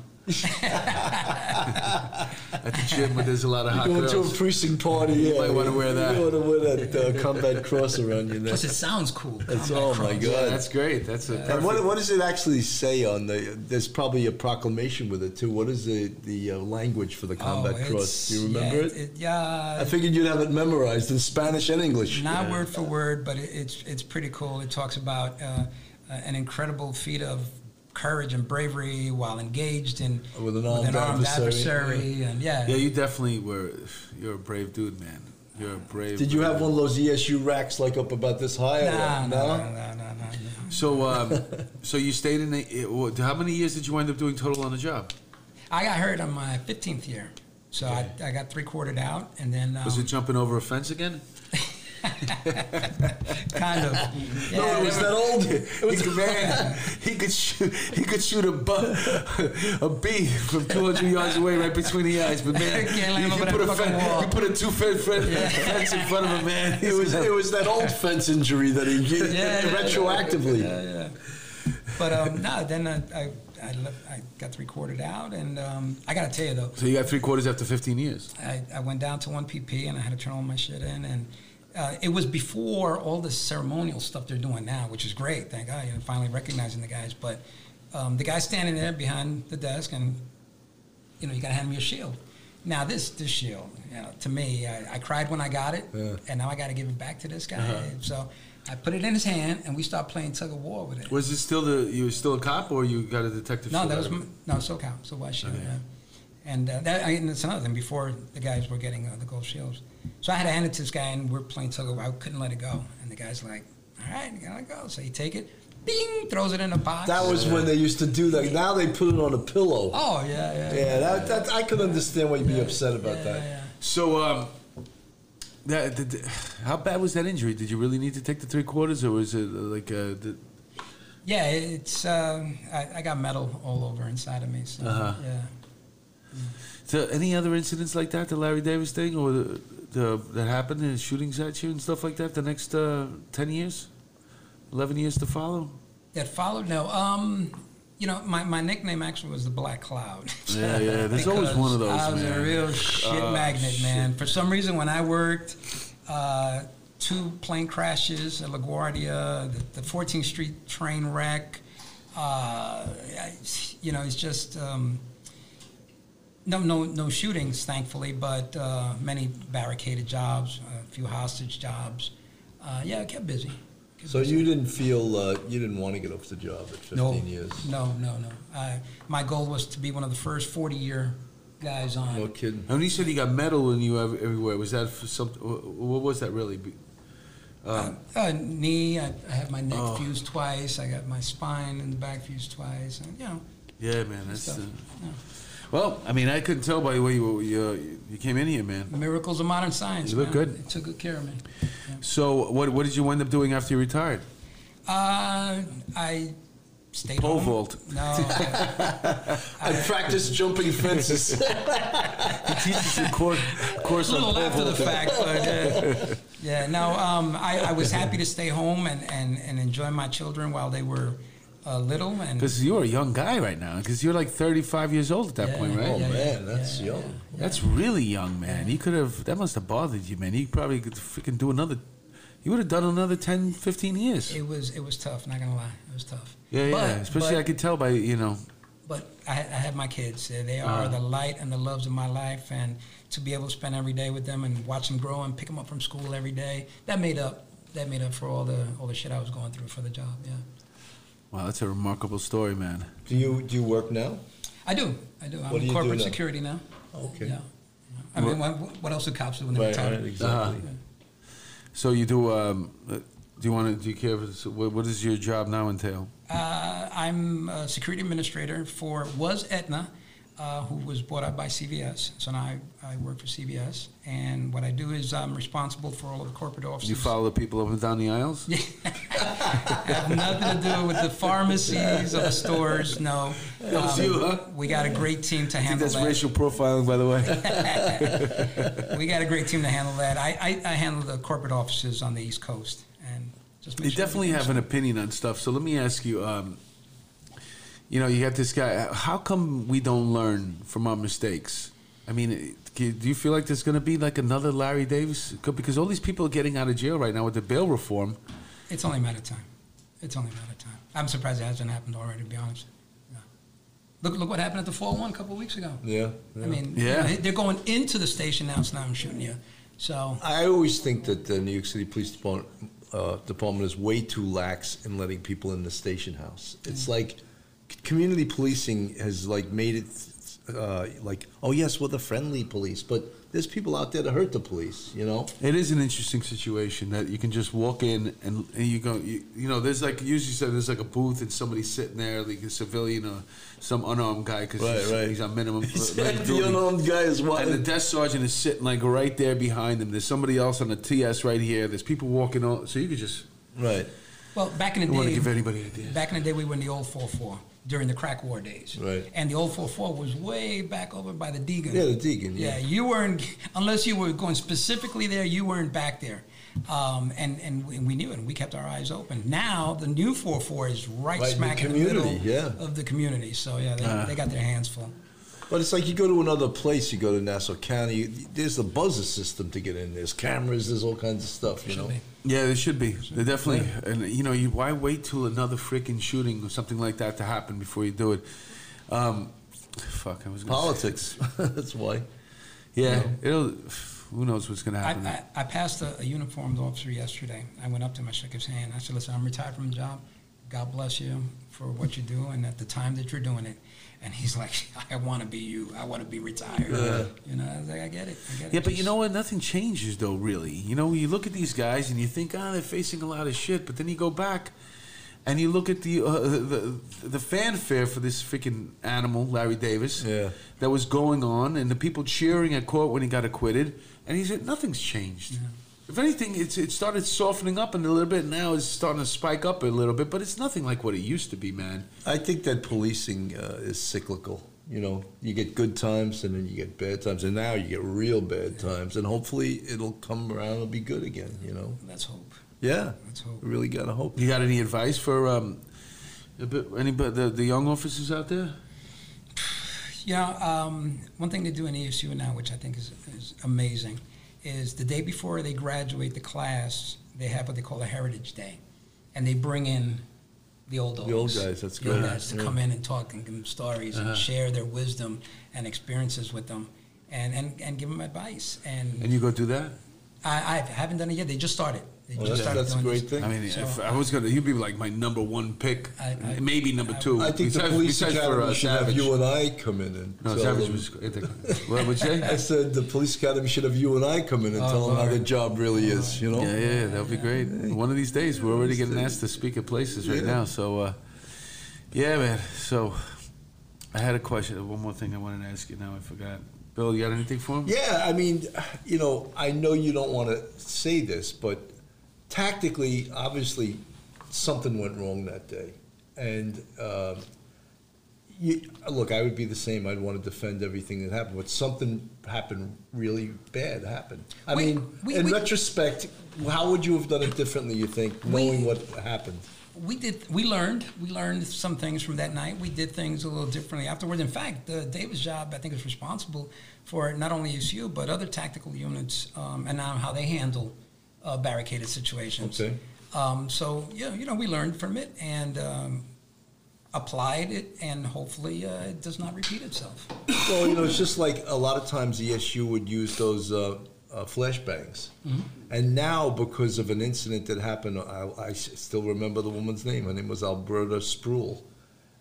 Speaker 1: at the gym where there's a lot of hot
Speaker 2: You're going
Speaker 1: girls.
Speaker 2: to a precinct party, yeah,
Speaker 1: might wanna wear that.
Speaker 2: You want to wear that uh, combat cross around your neck.
Speaker 3: Plus, it sounds cool.
Speaker 2: That's-
Speaker 3: Combat
Speaker 2: oh, my. God.
Speaker 1: yeah, that's great. That's a
Speaker 2: And what, what does it actually say on the? There's probably a proclamation with it too. What is the the uh, language for the combat
Speaker 3: Oh,
Speaker 2: cross? Do you remember
Speaker 3: yeah,
Speaker 2: it?
Speaker 3: Yeah.
Speaker 2: I figured you'd have it memorized in Spanish and English.
Speaker 3: Not word for word, but it, it's it's pretty cool. It talks about uh, uh, an incredible feat of courage and bravery while engaged in
Speaker 2: With an armed adversary,
Speaker 3: adversary, and yeah,
Speaker 1: yeah, you definitely were. You're a brave dude, man. You're a brave.
Speaker 2: Did you
Speaker 1: brave-
Speaker 2: have one of those ESU racks like up about this high?
Speaker 3: Nah,
Speaker 2: what?
Speaker 3: no, no, no, no, no, no.
Speaker 1: So, um, *laughs* so you stayed in the. How many years did you end up doing total on the job?
Speaker 3: I got hurt on my 15th year, so I, I got three quartered out, and then um,
Speaker 1: Was it jumping over a fence again? *laughs*
Speaker 3: kind of.
Speaker 2: No, it was that old.
Speaker 1: He *laughs* could, man, he could shoot. He could shoot a bu- a bee from 200 yards away, right between the eyes. But man, you, you put a
Speaker 3: fucking
Speaker 1: fen-
Speaker 3: wall.
Speaker 1: you put a two foot fence in front of him, man.
Speaker 2: It was it was that old fence injury that he
Speaker 3: Yeah, yeah,
Speaker 2: retroactively.
Speaker 3: Yeah, yeah. But um, no, then I, I, I, left, I got three quartered out, and um, I got to tell you though,
Speaker 1: So you got three quarters after 15 years.
Speaker 3: I, I went down to one PP and I had to turn all my shit in, and uh, it was before all the ceremonial stuff they're doing now, which is great. Thank God, you know, finally recognizing the guys. But um, the guy standing there behind the desk, and you know, you got to hand me a shield. Now this this shield, you know, to me, I, I cried when I got it,
Speaker 2: Yeah.
Speaker 3: and now I got to give it back to this guy.
Speaker 1: Uh-huh.
Speaker 3: So I put it in his hand, and we start playing tug of war with it.
Speaker 1: Was it still the you were still a cop or you got a detective?
Speaker 3: No, that was
Speaker 1: of it?
Speaker 3: m- no SoCal, so why shield?
Speaker 1: Okay.
Speaker 3: Yeah. And uh, that I, and it's another thing. Before the guys were getting uh, the gold shields, so I had to hand it to this guy, and we're playing tug of war. I couldn't let it go, and the guy's like, "All right, you gotta go." So you take it, bing, throws it in a box.
Speaker 2: That was when they used to do that. Now they put it on a pillow.
Speaker 3: Oh yeah, yeah.
Speaker 2: Yeah, that, that I could understand why you'd be upset about
Speaker 3: yeah,
Speaker 2: that.
Speaker 3: yeah.
Speaker 1: So, um, that, that- that- how bad was that injury? Did you really need to take the three quarters, or was it uh, like uh, the,
Speaker 3: Yeah, it's um, I, I got metal all over inside of me. So
Speaker 1: Uh-huh.
Speaker 3: yeah.
Speaker 1: so any other incidents like that, the Larry Davis thing, or the, the that happened in shootings at you and stuff like that? The next uh, ten years, 11 years to follow?
Speaker 3: That followed? No. Um, you know, my, my nickname actually was the Black Cloud.
Speaker 1: Yeah, yeah. There's *laughs* always one of those,
Speaker 3: I was
Speaker 1: man.
Speaker 3: a real shit
Speaker 1: Oh,
Speaker 3: magnet,
Speaker 1: shit.
Speaker 3: man. For some reason, when I worked, uh, two plane crashes at LaGuardia, the, the 14th Street train wreck. Uh, I, you know, it's just um, no, no, no shootings, thankfully, but uh, many barricaded jobs, a few hostage jobs. Uh, yeah, it kept busy. Kept
Speaker 2: So
Speaker 3: busy.
Speaker 2: you didn't feel uh, you didn't want to get off the job at 15
Speaker 3: no,
Speaker 2: years?
Speaker 3: No, no, no. I, my goal was to be one of the first 40 year guys on.
Speaker 2: No kidding.
Speaker 1: And when you said you got metal in you everywhere, was that for something? What was that really? Be- Um,
Speaker 3: Uh, knee, I, I have my neck
Speaker 1: Oh.
Speaker 3: fused twice. I got my spine in the back fused twice. And, you know,
Speaker 1: yeah, man. That's.
Speaker 3: stuff.
Speaker 1: Uh,
Speaker 3: Yeah.
Speaker 1: Well, I mean, I couldn't tell by the way you you, you came in here, man.
Speaker 3: Miracles of modern science.
Speaker 1: You look
Speaker 3: man.
Speaker 1: good.
Speaker 3: They took good care of me.
Speaker 1: So, what what did you end up doing after you retired?
Speaker 3: Uh, I stayed
Speaker 1: Pole
Speaker 3: home.
Speaker 1: vault.
Speaker 3: No, I, *laughs*
Speaker 2: I practiced jumping fences. *laughs*
Speaker 1: He teaches you course, course
Speaker 3: a little after the fact, but uh, yeah, no. Um, I, I was happy to stay home and, and, and enjoy my children while they were uh, little. And
Speaker 1: Because you're a young guy right now. Because you're like 35 years old at that
Speaker 3: Yeah.
Speaker 1: point, right?
Speaker 2: oh
Speaker 3: Yeah, yeah,
Speaker 2: man, that's
Speaker 3: yeah,
Speaker 2: young.
Speaker 1: That's really young, man. You could have. That must have bothered you, man. You probably could freaking do another. You would have done another 10, 15 years.
Speaker 3: it was it was tough. Not gonna lie, it was tough.
Speaker 1: Yeah, yeah.
Speaker 3: But-
Speaker 1: Especially,
Speaker 3: but-
Speaker 1: I could tell by you know.
Speaker 3: But I, I have my kids. Uh, They are
Speaker 1: Uh-huh.
Speaker 3: the light and the loves of my life, and to be able to spend every day with them and watch them grow and pick them up from school every day, that made up. That made up for all the all the shit I was going through for the job. Yeah,
Speaker 1: Wow, that's a remarkable story, man.
Speaker 2: Do you do you work now?
Speaker 3: I do. I do. I'm
Speaker 2: What do
Speaker 3: in
Speaker 2: you do
Speaker 3: corporate
Speaker 2: now?
Speaker 3: security now.
Speaker 2: Okay.
Speaker 3: Yeah. yeah. I mean, what, what else do cops do when they
Speaker 2: Right,
Speaker 3: retire?
Speaker 2: right, exactly.
Speaker 1: Uh-huh. So you do. Um, uh, do you want to? Do you care? If it's, what, what does your job now entail?
Speaker 3: Uh, I'm a security administrator for was Aetna, uh, who was bought out by CVS. So now I, I work for CVS, and what I do is I'm responsible for all of the corporate offices.
Speaker 1: You follow the people up and down the aisles? *laughs*
Speaker 3: have nothing to do with the pharmacies or the stores. No,
Speaker 1: That's
Speaker 3: Um,
Speaker 1: you, huh?
Speaker 3: we got a great team to
Speaker 1: I
Speaker 3: handle
Speaker 1: that's
Speaker 3: that.
Speaker 1: That's racial profiling, by the way. *laughs*
Speaker 3: We got a great team to handle that. I, I, I handle the corporate offices on the East Coast, and just make
Speaker 1: You
Speaker 3: sure
Speaker 1: definitely have an opinion on stuff. So let me ask you. Um, you know, you got this guy. How come we don't learn from our mistakes? I mean, do you feel like there's going to be like another Larry Davis? Because all these people are getting out of jail right now with the bail reform.
Speaker 3: It's only a matter of time. It's only a matter of time. I'm surprised it hasn't happened already. To be honest. Yeah. Look, look what happened at the 401 a couple of weeks ago.
Speaker 2: Yeah.
Speaker 3: I mean,
Speaker 1: Yeah.
Speaker 3: you know, they're going into the station now, it's not I'm shooting you. So
Speaker 2: I always think that the New York City Police Department, uh, Department is way too lax in letting people in the station house. It's like c- community policing has like made it uh, like, oh yes, we're the friendly police, but there's people out there to hurt the police. You know.
Speaker 1: It is an interesting situation that you can just walk in and, and you go, you, you know, there's like usually said there's like a booth and somebody sitting there, like a civilian or some unarmed guy because
Speaker 2: Right,
Speaker 1: he's,
Speaker 2: right.
Speaker 1: he's on minimum. *laughs* like,
Speaker 2: the unarmed guy is what
Speaker 1: And the
Speaker 2: wild.
Speaker 1: desk sergeant is sitting like right there behind him. There's somebody else on the TS right here. There's people walking on, so you could just.
Speaker 2: Right.
Speaker 3: well, back in the
Speaker 1: don't wanna give anybody ideas.
Speaker 3: Back in the day, we were in the old 4-4 during the crack war days.
Speaker 2: Right.
Speaker 3: And the old 4-4 was way back over by the Deegan.
Speaker 2: Yeah, the Deegan.
Speaker 3: Yeah,
Speaker 2: Yeah.
Speaker 3: you weren't unless you were going specifically there. You weren't back there, um, and and we, we knew it. and We kept our eyes open. Now the new four four is right,
Speaker 2: Right in the
Speaker 3: smack in the middle
Speaker 2: yeah.
Speaker 3: of the community. So yeah, they,
Speaker 1: Uh.
Speaker 3: they got their hands full.
Speaker 2: But it's like you go to another place, you go to Nassau County, you, there's a buzzer system to get in. There's cameras, there's all kinds of stuff, you know.
Speaker 3: be.
Speaker 1: Yeah, there should be. There definitely, and you know, you why wait till another freaking shooting or something like that to happen before you do it? Um, fuck, I was gonna
Speaker 2: Politics. *laughs* That's why.
Speaker 1: Yeah, it'll. Who knows what's gonna
Speaker 3: I,
Speaker 1: happen?
Speaker 3: I, I passed a, a uniformed officer yesterday. I went up to him, I shook his hand. I said, "Listen, I'm retired from the job. God bless you for what you do and at the time that you're doing it." And he's like, *laughs* "I want to be you. I want to be retired."
Speaker 2: Yeah.
Speaker 3: You know, I was like, "I get it. I get it."
Speaker 1: Yeah, but you know what? Nothing changes though, really. You know, you look at these guys and you think, ah, they're facing a lot of shit, but then you go back and you look at the uh, the the fanfare for this freaking animal, Larry Davis,
Speaker 2: Yeah.
Speaker 1: that was going on, and the people cheering at court when he got acquitted, and he said nothing's changed. If anything, it's it started softening up a little bit. Now it's starting to spike up a little bit, but it's nothing like what it used to be, man.
Speaker 2: I think that policing uh, is cyclical. You know, you get good times and then you get bad times, and now you get real bad times, and hopefully it'll come around and be good again. You know.
Speaker 3: Let's hope.
Speaker 2: Yeah,
Speaker 3: Let's hope.
Speaker 2: really gotta hope.
Speaker 1: You got any advice for um, a anybody the, the young officers out there?
Speaker 3: You know, um, one thing they do in ESU now, which I think is, is amazing, is the day before they graduate the class, they have what they call a Heritage Day, and they bring in the old
Speaker 2: The old guys, that's
Speaker 3: the old
Speaker 2: good.
Speaker 3: guys to
Speaker 2: Yeah.
Speaker 3: come in and talk and give them stories
Speaker 1: Uh-huh.
Speaker 3: and share their wisdom and experiences with them, and, and, and give them advice. And
Speaker 1: And you go do that?
Speaker 3: I, I haven't done it yet. They just started. They
Speaker 2: Well,
Speaker 3: just
Speaker 2: that's- that's a great thing.
Speaker 1: I mean,
Speaker 3: So-
Speaker 1: if I was gonna, you'd be like my number one pick,
Speaker 3: I- I-
Speaker 1: maybe number two.
Speaker 2: I think the police
Speaker 1: besides
Speaker 2: academy
Speaker 1: uh,
Speaker 2: should have you and I come in and
Speaker 1: No,
Speaker 2: tell
Speaker 1: Savage
Speaker 2: them-
Speaker 1: was. What would you *laughs*
Speaker 2: I said the police academy should have you and I come in and
Speaker 3: Oh,
Speaker 2: tell them how
Speaker 3: Lord.
Speaker 2: their job really is. You know.
Speaker 1: Yeah, yeah, that would be great. One of these days, we're already getting asked to speak at places right
Speaker 2: Yeah.
Speaker 1: now. So, uh, yeah, man. So, I had a question. One more thing I wanted to ask you. Now I forgot. Bill, you got anything for him?
Speaker 2: Yeah, I mean, you know, I know you don't want to say this, but tactically, obviously, something went wrong that day. And um, you, look, I would be the same. I'd want to defend everything that happened, but something happened really bad happened. I
Speaker 3: We-
Speaker 2: mean,
Speaker 3: we-
Speaker 2: in
Speaker 3: we-
Speaker 2: retrospect, how would you have done it differently? You think, knowing what happened?
Speaker 3: we did we learned we learned some things from that night we did things a little differently afterwards in fact the davis job i think is responsible for not only esu but other tactical units um, and now how they handle uh, barricaded situations
Speaker 2: Okay.
Speaker 3: um, so yeah you know we learned from it and um, applied it and hopefully uh, it does not repeat itself
Speaker 2: Well, you know, it's just like a lot of times the ESU would use those uh, uh, flashbangs. And now, because of an incident that happened, I still remember the woman's name. Her name was Alberta Spruill.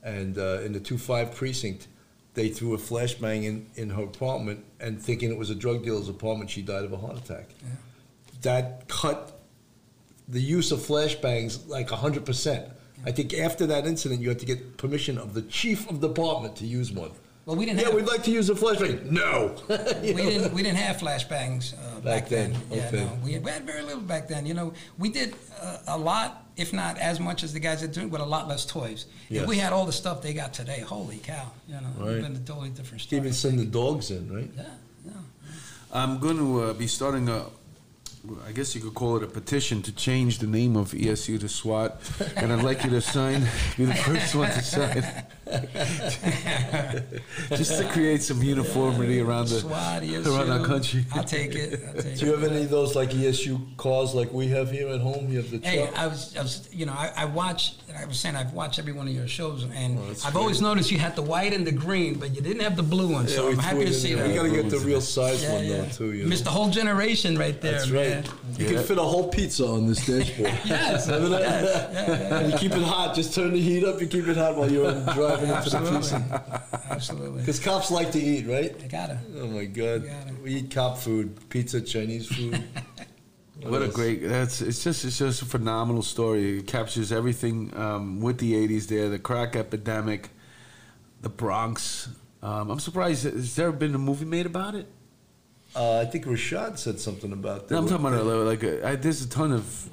Speaker 2: And uh, in the 2 5 precinct, they threw a flashbang in, in her apartment and thinking it was a drug dealer's apartment, she died of a heart attack.
Speaker 3: Yeah.
Speaker 2: That cut the use of flashbangs like 100%. I think after that incident, you had to get permission of the chief of the department to use one.
Speaker 3: well we didn't have
Speaker 2: Yeah,
Speaker 3: have
Speaker 2: we'd like to use a flashbang. No. *laughs*
Speaker 3: we didn't we didn't have flashbangs uh, back,
Speaker 2: Back then,
Speaker 3: then. Yeah,
Speaker 2: okay.
Speaker 3: no, we had, we had very little back then. You know, we did uh, a lot, if not as much as the guys that do, with a lot less toys.
Speaker 2: Yes.
Speaker 3: If we had all the stuff they got today, holy cow! You know,
Speaker 2: Right.
Speaker 3: it'd been a totally different
Speaker 2: You
Speaker 3: story.
Speaker 2: even send the dogs in, right?
Speaker 3: yeah, yeah.
Speaker 1: I'm going to uh, be starting a. I guess you could call it a petition to change the name of ESU to SWAT, and I'd like you to sign, be the first one to sign, *laughs* just to create some uniformity around the
Speaker 3: SWAT, ESU.
Speaker 1: around our country.
Speaker 3: I'll take it. I'll take
Speaker 2: Do you
Speaker 3: it.
Speaker 2: have any of those like ESU cars like we have here at home? You have the truck.
Speaker 3: Hey, I was, I was, you know, I, I watch. I was saying I've watched every one of your shows, and
Speaker 2: that's
Speaker 3: I've
Speaker 2: great.
Speaker 3: always noticed you had the white and the green, but you didn't have the blue one.
Speaker 2: Yeah,
Speaker 3: so
Speaker 2: we
Speaker 3: I'm happy to see
Speaker 2: there.
Speaker 3: that.
Speaker 2: We got to get the real size
Speaker 3: yeah,
Speaker 2: one
Speaker 3: yeah.
Speaker 2: though too. You know?
Speaker 3: Missed the whole generation right there.
Speaker 2: That's
Speaker 3: man.
Speaker 2: right. You
Speaker 1: Yeah.
Speaker 2: can fit a whole pizza on this dashboard. *laughs*
Speaker 3: Yes,
Speaker 2: Remember
Speaker 3: yes, yeah, yeah.
Speaker 2: And you keep it hot. Just turn the heat up. You keep it hot while you're *laughs* driving into the
Speaker 3: Absolutely,
Speaker 2: precinct.
Speaker 3: absolutely.
Speaker 2: Because cops like to eat, right?
Speaker 3: I gotta.
Speaker 2: Oh my God,
Speaker 3: got it.
Speaker 2: we eat cop food, pizza, Chinese food. *laughs*
Speaker 1: What a great! That's it's just it's just a phenomenal story. It captures everything um, with the '80s there, the crack epidemic, the Bronx. Um, I'm surprised. Has there been a movie made about it?
Speaker 2: Uh, I think Rashad said something about that.
Speaker 1: No, I'm talking about uh, like uh, I, there's a ton of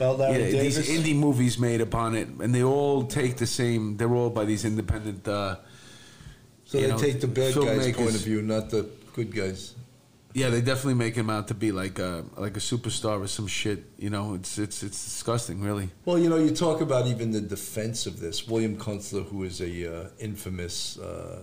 Speaker 1: yeah, these indie movies made upon it, and they all take the same. They're all by these independent. Uh,
Speaker 2: so they
Speaker 1: know,
Speaker 2: take the bad guys' point of view, not the good guys.
Speaker 1: Yeah, they definitely make him out to be like a like a superstar or some shit. You know, it's it's it's disgusting, really.
Speaker 2: Well, you know, you talk about even the defense of this. William Kunstler, who is a uh, infamous uh,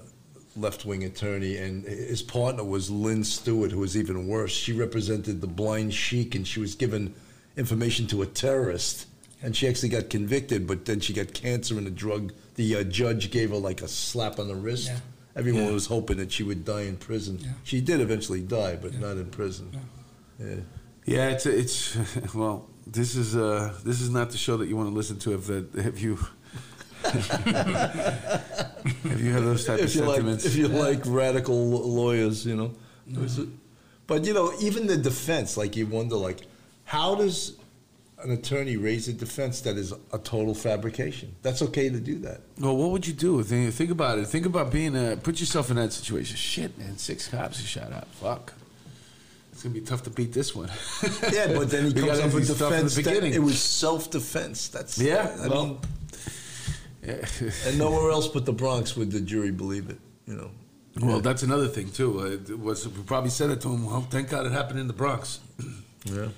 Speaker 2: left-wing attorney, and his partner was Lynn Stewart, who was even worse. She represented the blind sheik, and she was given information to a terrorist, and she actually got convicted. But then she got cancer, and the drug. The uh, judge gave her like a slap on the wrist.
Speaker 3: Yeah.
Speaker 2: Everyone
Speaker 1: Yeah.
Speaker 2: was hoping that she would die in prison.
Speaker 3: Yeah.
Speaker 2: She did eventually die, but not in prison. Yeah.
Speaker 1: Yeah, it's it's *laughs* well. This is uh this is not the show that you want to listen to if that if you *laughs* if you have those type of
Speaker 2: if you like
Speaker 1: sentiments.
Speaker 2: if you like radical lawyers, you know. Was it- But you know, even the defense, like you wonder, like, how does an attorney raise a defense that is a total fabrication? That's okay to do that.
Speaker 1: well, what would you do? Think, think about it. Think about being a. Put yourself in that situation. Shit, man. Six cops you shot out. Fuck. It's gonna be tough to beat this one.
Speaker 2: Yeah, but then he *laughs* comes up with defense.
Speaker 1: the beginning.
Speaker 2: it was self-defense. That's
Speaker 1: Yeah,
Speaker 2: I
Speaker 1: well,
Speaker 2: mean,
Speaker 1: Yeah.
Speaker 2: and nowhere *laughs* else but the Bronx would the jury believe it. You know.
Speaker 1: Well, that's another thing too. Uh, it was we probably said it to him. Well, thank God it happened in the Bronx. *clears throat*
Speaker 2: Yeah.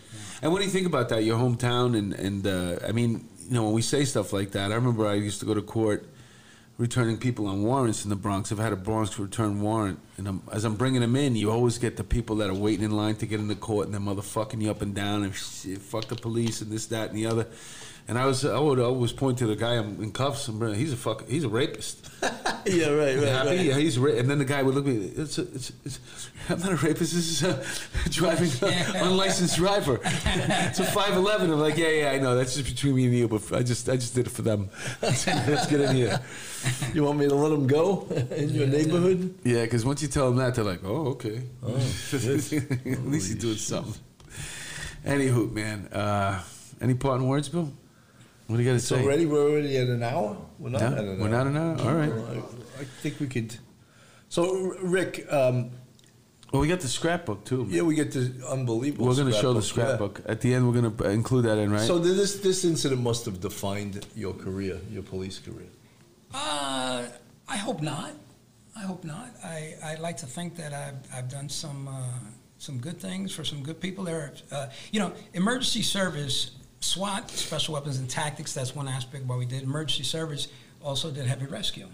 Speaker 1: And what do you think about that? Your hometown, and and uh, I mean, you know, when we say stuff like that, I remember I used to go to court returning people on warrants in the Bronx. I've had a Bronx return warrant, and I'm, as I'm bringing them in, you always get the people that are waiting in line to get into court, and they're motherfucking you up and down, and shit, fuck the police and this, that, and the other. And I was, I would always point to the guy I'm in cuffs. And he's a fuck, he's a rapist. *laughs* *laughs*
Speaker 2: yeah, right, right,
Speaker 1: Happy?
Speaker 2: right.
Speaker 1: Yeah, he's ra- and then the guy would look at me. It's, a, it's, it's I'm not a rapist. This is a *laughs* driving *laughs* unlicensed driver. It's a 511. I'm like, yeah, yeah, I know. That's just between me and you. But I just, I just did it for them. Let's get in here.
Speaker 2: You want me to let them go in your neighborhood?
Speaker 1: Yeah, because once you tell them that, they're like, oh, okay.
Speaker 2: Oh,
Speaker 1: At least he's doing something. Anywho, man. Uh, any parting words, Bill? What do you got to
Speaker 2: So
Speaker 1: say?
Speaker 2: already we're already at an hour. We're not
Speaker 1: No,
Speaker 2: at an hour.
Speaker 1: we're not an hour? All right.
Speaker 2: Well, I, I think we could. So Rick, um,
Speaker 1: Well, we got the scrapbook too.
Speaker 2: yeah, we get the unbelievable.
Speaker 1: We're going to show the
Speaker 2: yeah.
Speaker 1: scrapbook at the end. We're going to include that in, right?
Speaker 2: So this this incident must have defined your career, your police career.
Speaker 3: Uh, I hope not. I hope not. I, I like to think that I've, I've done some uh, some good things for some good people. There, are, uh, you know, emergency service, SWAT, special weapons and tactics. That's one aspect what we did. Emergency service also did heavy rescue.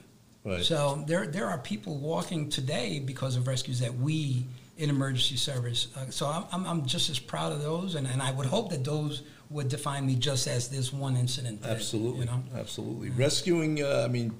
Speaker 2: Right.
Speaker 3: So there there are people walking today because of rescues that we in emergency service. Uh, so I'm, I'm I'm just as proud of those, and, and I would hope that those would define me just as this one incident. did,
Speaker 2: Absolutely,
Speaker 3: You know.
Speaker 2: absolutely. Rescuing. Uh, I mean,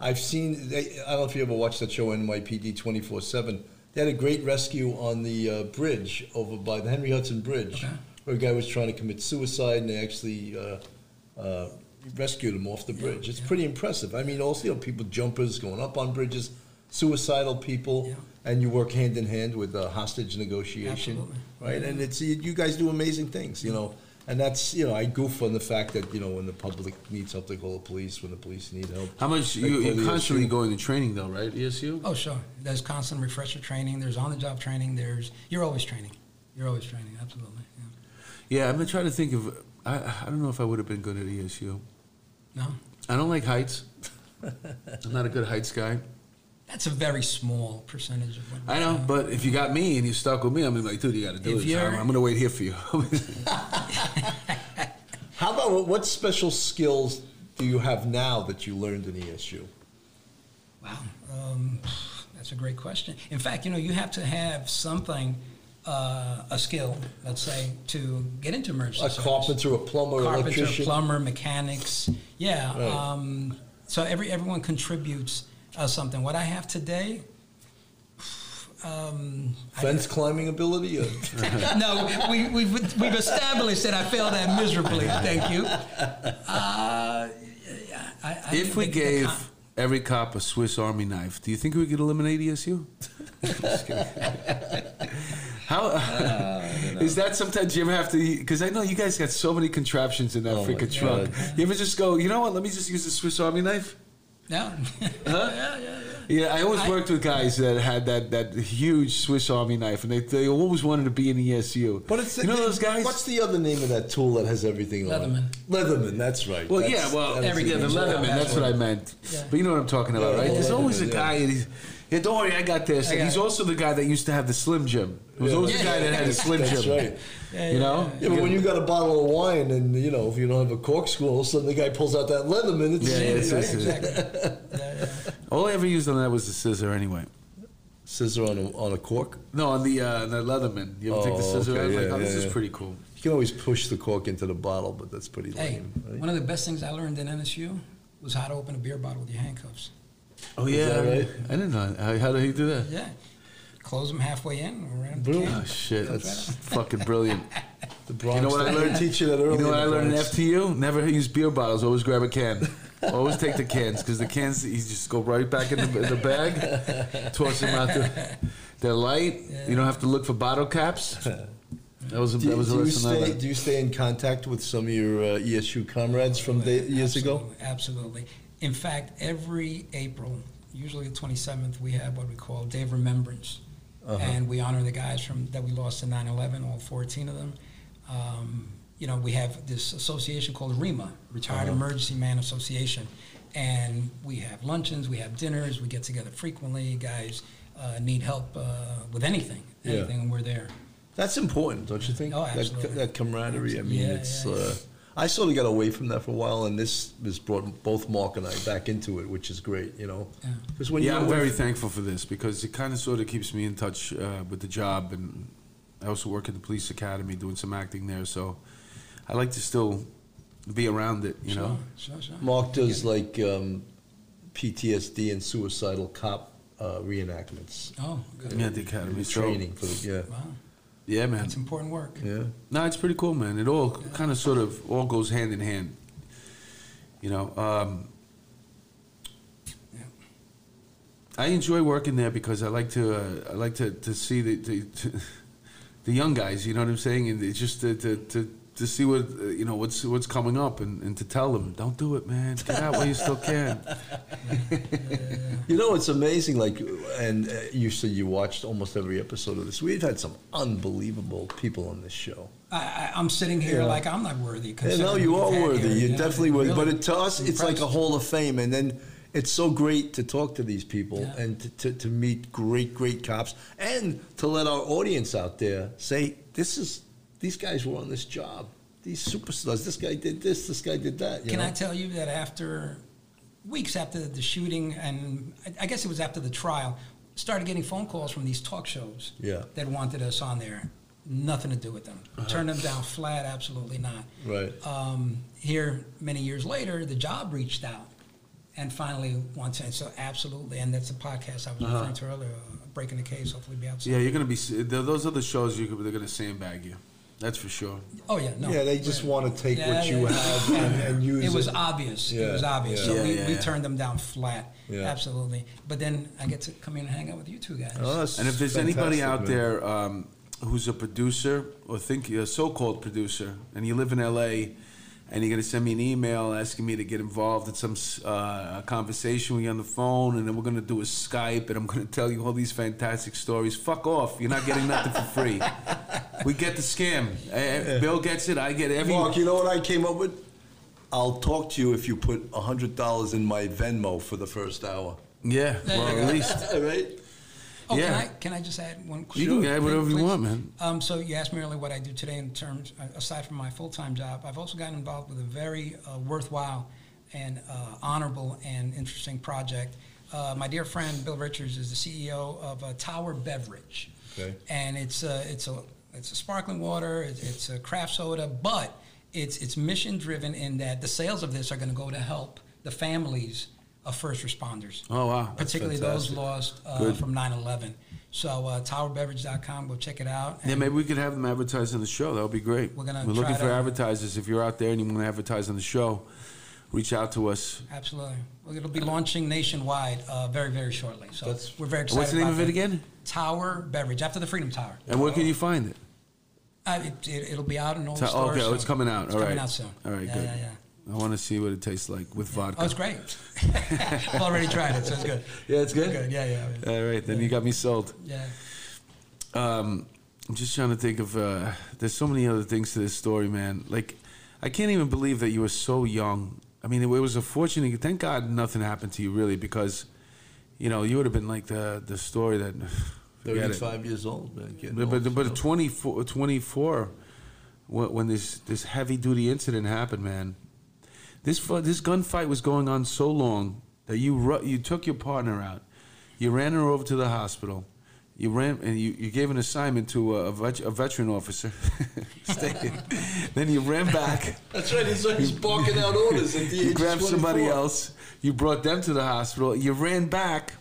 Speaker 2: I've seen. They, I don't know if you ever watched that show NYPD twenty four seven. They had a great rescue on the uh, bridge over by the Henry Hudson Bridge,
Speaker 3: Okay.
Speaker 2: Where a guy was trying to commit suicide, and they actually uh, uh, rescued him off the bridge. It's pretty impressive. I mean, also you know, people jumpers going up on bridges, suicidal people,
Speaker 3: Yeah.
Speaker 2: and you work hand in hand with uh, hostage negotiation,
Speaker 3: Absolutely.
Speaker 2: right? And it's you you guys do amazing things, you know. And that's you know I goof on the fact that you know when the public needs help they call the police when the police need help.
Speaker 1: How much you, you're constantly
Speaker 2: ESU.
Speaker 1: going to training though, right? ESU.
Speaker 3: Oh, sure. There's constant refresher training. There's on-the-job training. There's you're always training. You're always training. Absolutely. Yeah.
Speaker 1: Yeah, I've been trying to think of. I, I don't know if I would have been good at ESU.
Speaker 3: No,
Speaker 1: I don't like heights. I'm not a good heights guy.
Speaker 3: that's a very small percentage of what.
Speaker 1: I know, but if you got me and you're stuck with me, I'm like, dude, you got to do
Speaker 3: If
Speaker 1: this.
Speaker 3: you're-
Speaker 1: I'm, I'm going to wait here for you. *laughs*
Speaker 2: How about what, what special skills do you have now that you learned in ESU?
Speaker 3: Wow, um, that's a great question. In fact, you know, you have to have something, uh, a skill, let's say, to get into emergency
Speaker 2: A
Speaker 3: service.
Speaker 2: carpenter, a plumber,
Speaker 3: carpenter,
Speaker 2: electrician.
Speaker 3: plumber, mechanics. Yeah.
Speaker 2: Right.
Speaker 3: Um, so every everyone contributes uh, something. What I have today. Um, I-
Speaker 2: Fence climbing ability. Or, *laughs*
Speaker 3: no, we, we've, we've established that I failed that miserably. Thank you. Uh, yeah, I, I,
Speaker 1: if we
Speaker 3: the- the
Speaker 1: gave
Speaker 3: con-
Speaker 1: every cop a Swiss Army knife, do you think we could eliminate ESU? *laughs* *laughs* How is that? Sometimes you ever have to because I know you guys got so many contraptions in that
Speaker 2: Oh
Speaker 1: freaking truck. You ever just go, you know what? Let me just use the Swiss Army knife.
Speaker 3: No.
Speaker 1: Huh? *laughs*
Speaker 3: yeah, yeah, yeah.
Speaker 1: Yeah, I always
Speaker 3: I-
Speaker 1: worked with guys that had that, that huge Swiss Army knife, and they, they always wanted to be in the ESU.
Speaker 2: but it's
Speaker 1: you know those guys.
Speaker 2: What's the other name of that tool that has everything on
Speaker 3: Leatherman.
Speaker 2: it? Leatherman. That's right.
Speaker 1: well,
Speaker 2: That's-
Speaker 1: yeah, well,
Speaker 2: that's
Speaker 3: every-
Speaker 1: yeah, the
Speaker 3: Yeah,
Speaker 1: Leatherman.
Speaker 3: that's
Speaker 1: That's what I meant.
Speaker 3: Yeah.
Speaker 1: But you know what I'm talking about,
Speaker 2: Yeah,
Speaker 1: right? There's always a
Speaker 2: Leatherman,
Speaker 1: guy, and he's yeah. Don't worry, I got this.
Speaker 3: I
Speaker 1: And
Speaker 3: got
Speaker 1: he's
Speaker 3: it.
Speaker 1: also the guy that used to have the Slim Jim. There was
Speaker 2: Yeah.
Speaker 1: always
Speaker 3: Yeah,
Speaker 1: the guy that had a Slim
Speaker 2: That's
Speaker 1: Jim.
Speaker 2: right.
Speaker 3: Yeah,
Speaker 1: You
Speaker 3: yeah,
Speaker 1: know?
Speaker 2: Yeah, but when you got a bottle of wine and you know if you don't have a corkscrew, all of a sudden the guy pulls out that Leatherman. It's
Speaker 1: Yeah, yeah, it's-
Speaker 2: right?
Speaker 1: it's-
Speaker 3: Exactly. *laughs* Yeah, yeah.
Speaker 1: All I ever used on that was the scissor, anyway.
Speaker 2: scissor on a, on a cork.
Speaker 1: No, on the uh, the Leatherman. You ever take the
Speaker 2: Oh,
Speaker 1: scissor?
Speaker 2: okay,
Speaker 1: out? I'm like,
Speaker 2: yeah,
Speaker 1: oh, this
Speaker 2: yeah,
Speaker 1: is pretty cool.
Speaker 2: You can always push the cork into the bottle, but that's pretty
Speaker 3: Hey,
Speaker 2: lame. right?
Speaker 3: one of the best things I learned in ESU was how to open a beer bottle with your handcuffs.
Speaker 1: Oh
Speaker 2: Is
Speaker 1: yeah,
Speaker 2: that right?
Speaker 1: I didn't know. How, how did he do that?
Speaker 3: Yeah. Close them halfway in. Around the
Speaker 2: Brilliant.
Speaker 1: Oh shit,
Speaker 3: Comes
Speaker 1: that's
Speaker 3: right
Speaker 1: fucking brilliant. *laughs*
Speaker 2: The Bronx.
Speaker 1: You know what I learned?
Speaker 2: Teach you that early.
Speaker 1: You know what I learned in FTU? Never use beer bottles. Always grab a can. Always take the cans because the cans you just go right back in the, in the bag, toss them out. The, they're light. You don't have to look for bottle caps. That was a,
Speaker 2: Do,
Speaker 1: that was a
Speaker 2: do you
Speaker 1: lesson I
Speaker 2: stay?
Speaker 1: learned.
Speaker 2: Do you stay in contact with some of your uh, ESU comrades from day, years ago?
Speaker 3: Absolutely, Absolutely. In fact, every April, usually the 27th, we have what we call Day of Remembrance.
Speaker 2: Uh-huh.
Speaker 3: And we honor the guys from that we lost in 9 11, all 14 of them. Um, you know, we have this association called REMA, Retired
Speaker 2: Uh-huh.
Speaker 3: Emergency Man Association. And we have luncheons, we have dinners, we get together frequently. Guys uh, need help uh, with anything,
Speaker 2: Yeah.
Speaker 3: anything, and we're there.
Speaker 2: That's important, don't you think?
Speaker 3: Oh,
Speaker 2: That-
Speaker 3: absolutely.
Speaker 2: That, camaraderie. I mean,
Speaker 3: Yeah,
Speaker 2: it's.
Speaker 3: yeah, yeah.
Speaker 2: Uh, I sort of got away from that for a while, and this has brought both Mark and I back into it, which is great. You know,
Speaker 3: Yeah.
Speaker 2: when
Speaker 1: yeah, I'm
Speaker 2: with-
Speaker 1: very thankful for this because it kind of sort of keeps me in touch uh, with the job, and I also work at the police academy doing some acting there. So I like to still be around it, you know.
Speaker 3: Sure, sure, sure.
Speaker 2: Mark does like um, PTSD and suicidal cop uh, reenactments.
Speaker 3: Oh, good.
Speaker 1: Yeah, the academy. So,
Speaker 2: training for the, yeah,
Speaker 3: Wow,
Speaker 1: yeah, man.
Speaker 3: It's important work.
Speaker 2: yeah.
Speaker 1: No, it's pretty cool, man. It all kind of sort of all goes hand in hand. You know, um,
Speaker 3: Yeah.
Speaker 1: I enjoy working there because I like to uh, I like to, to see the, the *laughs* the young guys. You know what I'm saying? And it's just to to, to, to see what uh, you know what's what's coming up and, and to tell them, don't do it, man. Get out while you still can. *laughs*
Speaker 2: You know, it's amazing. Like, and uh, you said you watched almost every episode of this. We've had some unbelievable people on this show.
Speaker 3: I, I, I'm sitting here
Speaker 2: Yeah.
Speaker 3: like I'm not worthy.
Speaker 2: Yeah, no, you are worthy.
Speaker 3: here,
Speaker 2: You
Speaker 3: know,
Speaker 2: definitely worthy.
Speaker 3: really
Speaker 2: But it, to us, it's like a hall of fame. And then it's so great to talk to these people
Speaker 3: Yeah.
Speaker 2: and to, to, to meet great, great cops and to let our audience out there say, this is, these guys were on this job. These superstars. This guy did this. This guy did that. You
Speaker 3: Can
Speaker 2: know?
Speaker 3: I tell you that after weeks after the shooting, and I- I guess it was after the trial, started getting phone calls from these talk shows
Speaker 2: Yeah.
Speaker 3: that wanted us on there. Nothing to do with them.
Speaker 2: Uh-huh.
Speaker 3: Turned them down flat. Absolutely not.
Speaker 2: Right.
Speaker 3: Um, here, many years later, the job reached out, and finally, once and so absolutely, and that's the podcast I was
Speaker 2: Uh-huh.
Speaker 3: referring to earlier, uh, breaking the case. Hopefully, be out soon.
Speaker 1: Yeah, you're gonna be. s- Those are the shows you could, they're gonna sandbag you. That's for sure.
Speaker 3: Oh yeah, no.
Speaker 2: Yeah, they just want to take
Speaker 3: Yeah,
Speaker 2: what you
Speaker 3: yeah.
Speaker 2: have and, and use
Speaker 3: it was
Speaker 2: it.
Speaker 3: obvious.
Speaker 2: Yeah,
Speaker 3: it was obvious.
Speaker 2: yeah.
Speaker 3: So
Speaker 1: Yeah,
Speaker 3: we,
Speaker 1: yeah,
Speaker 3: we
Speaker 1: yeah.
Speaker 3: turned them down flat.
Speaker 2: Yeah.
Speaker 3: Absolutely. But then I get to come in and hang out with you two guys.
Speaker 2: Oh,
Speaker 1: And if there's anybody out
Speaker 2: man.
Speaker 1: there um, who's a producer or think a so-called producer, and you live in LA, and you're gonna send me an email asking me to get involved in some uh, conversation with you on the phone, and then we're gonna do a Skype, and I'm gonna tell you all these fantastic stories. Fuck off! You're not getting nothing for free. *laughs* we get the scam. Uh, Bill gets it. I get every.
Speaker 2: Mark, you know what I came up with? I'll talk to you if you put hundred dollars in my Venmo for the first hour.
Speaker 1: yeah. Well, at
Speaker 3: go.
Speaker 1: least *laughs*
Speaker 3: Oh,
Speaker 1: Yeah.
Speaker 3: can I can I just add one?
Speaker 1: you can add whatever you
Speaker 3: Please.
Speaker 1: want, man.
Speaker 3: Um, so you asked me earlier what I do today in terms, uh, aside from my full-time job, I've also gotten involved with a very uh, worthwhile and uh, honorable and interesting project. Uh, my dear friend Bill Richards is the CEO of uh, Tower Beverage,
Speaker 2: Okay.
Speaker 3: and it's a, it's a it's a sparkling water, it's, it's a craft soda, but it's it's mission driven in that the sales of this are going to go to help the families of first responders
Speaker 1: Oh wow. That's
Speaker 3: particularly those lost uh, from 9/11. So uh, towerbeverage.com, go check it out.
Speaker 1: Yeah,
Speaker 3: And
Speaker 1: maybe we could have them advertise on the show. That would be great.
Speaker 3: We're gonna
Speaker 1: We're looking for advertisers. If you're out there and you want to advertise on the show, reach out to us.
Speaker 3: Absolutely, well, it'll be launching nationwide uh, very very shortly. So
Speaker 2: That's-
Speaker 3: we're very excited.
Speaker 1: What's the name of it again?
Speaker 3: Tower Beverage after the Freedom Tower.
Speaker 1: And where can you find it?
Speaker 3: Uh, it, it, it'll be out in all
Speaker 1: Ta-
Speaker 3: the stores.
Speaker 1: okay, oh,
Speaker 3: soon.
Speaker 1: it's coming out.
Speaker 3: It's
Speaker 1: All
Speaker 3: coming
Speaker 1: right.
Speaker 3: out soon.
Speaker 1: All right,
Speaker 3: yeah,
Speaker 1: good.
Speaker 3: Yeah, yeah.
Speaker 1: I want to see what it tastes like with vodka.
Speaker 3: Oh, it's great. *laughs* I've already tried it, so it's good.
Speaker 2: Yeah, it's good?
Speaker 3: Good. Yeah, yeah.
Speaker 1: All right, then you got me sold.
Speaker 3: yeah.
Speaker 1: Um, I'm just trying to think of. Uh, there's so many other things to this story, man. Like, I can't even believe that you were so young. I mean, it, was a fortunate. Thank God nothing happened to you, really, because, you know, you would have been like the the story that. Forget it.
Speaker 2: Thirty-five years old, man. getting
Speaker 1: But but,
Speaker 2: old,
Speaker 1: but
Speaker 2: so.
Speaker 1: at 24, 24 when, when this this heavy duty incident happened, man, this fu- this gunfight was going on so long that you ru- you took your partner out, you ran her over to the hospital, you ran and you, you gave an assignment to a, a, vet, a veteran officer, *laughs* Stay- then you ran back.
Speaker 2: That's right. He's, he's barking out orders at the age
Speaker 1: You
Speaker 2: of
Speaker 1: grabbed somebody
Speaker 2: 24.
Speaker 1: else. You brought them to the hospital. You ran back.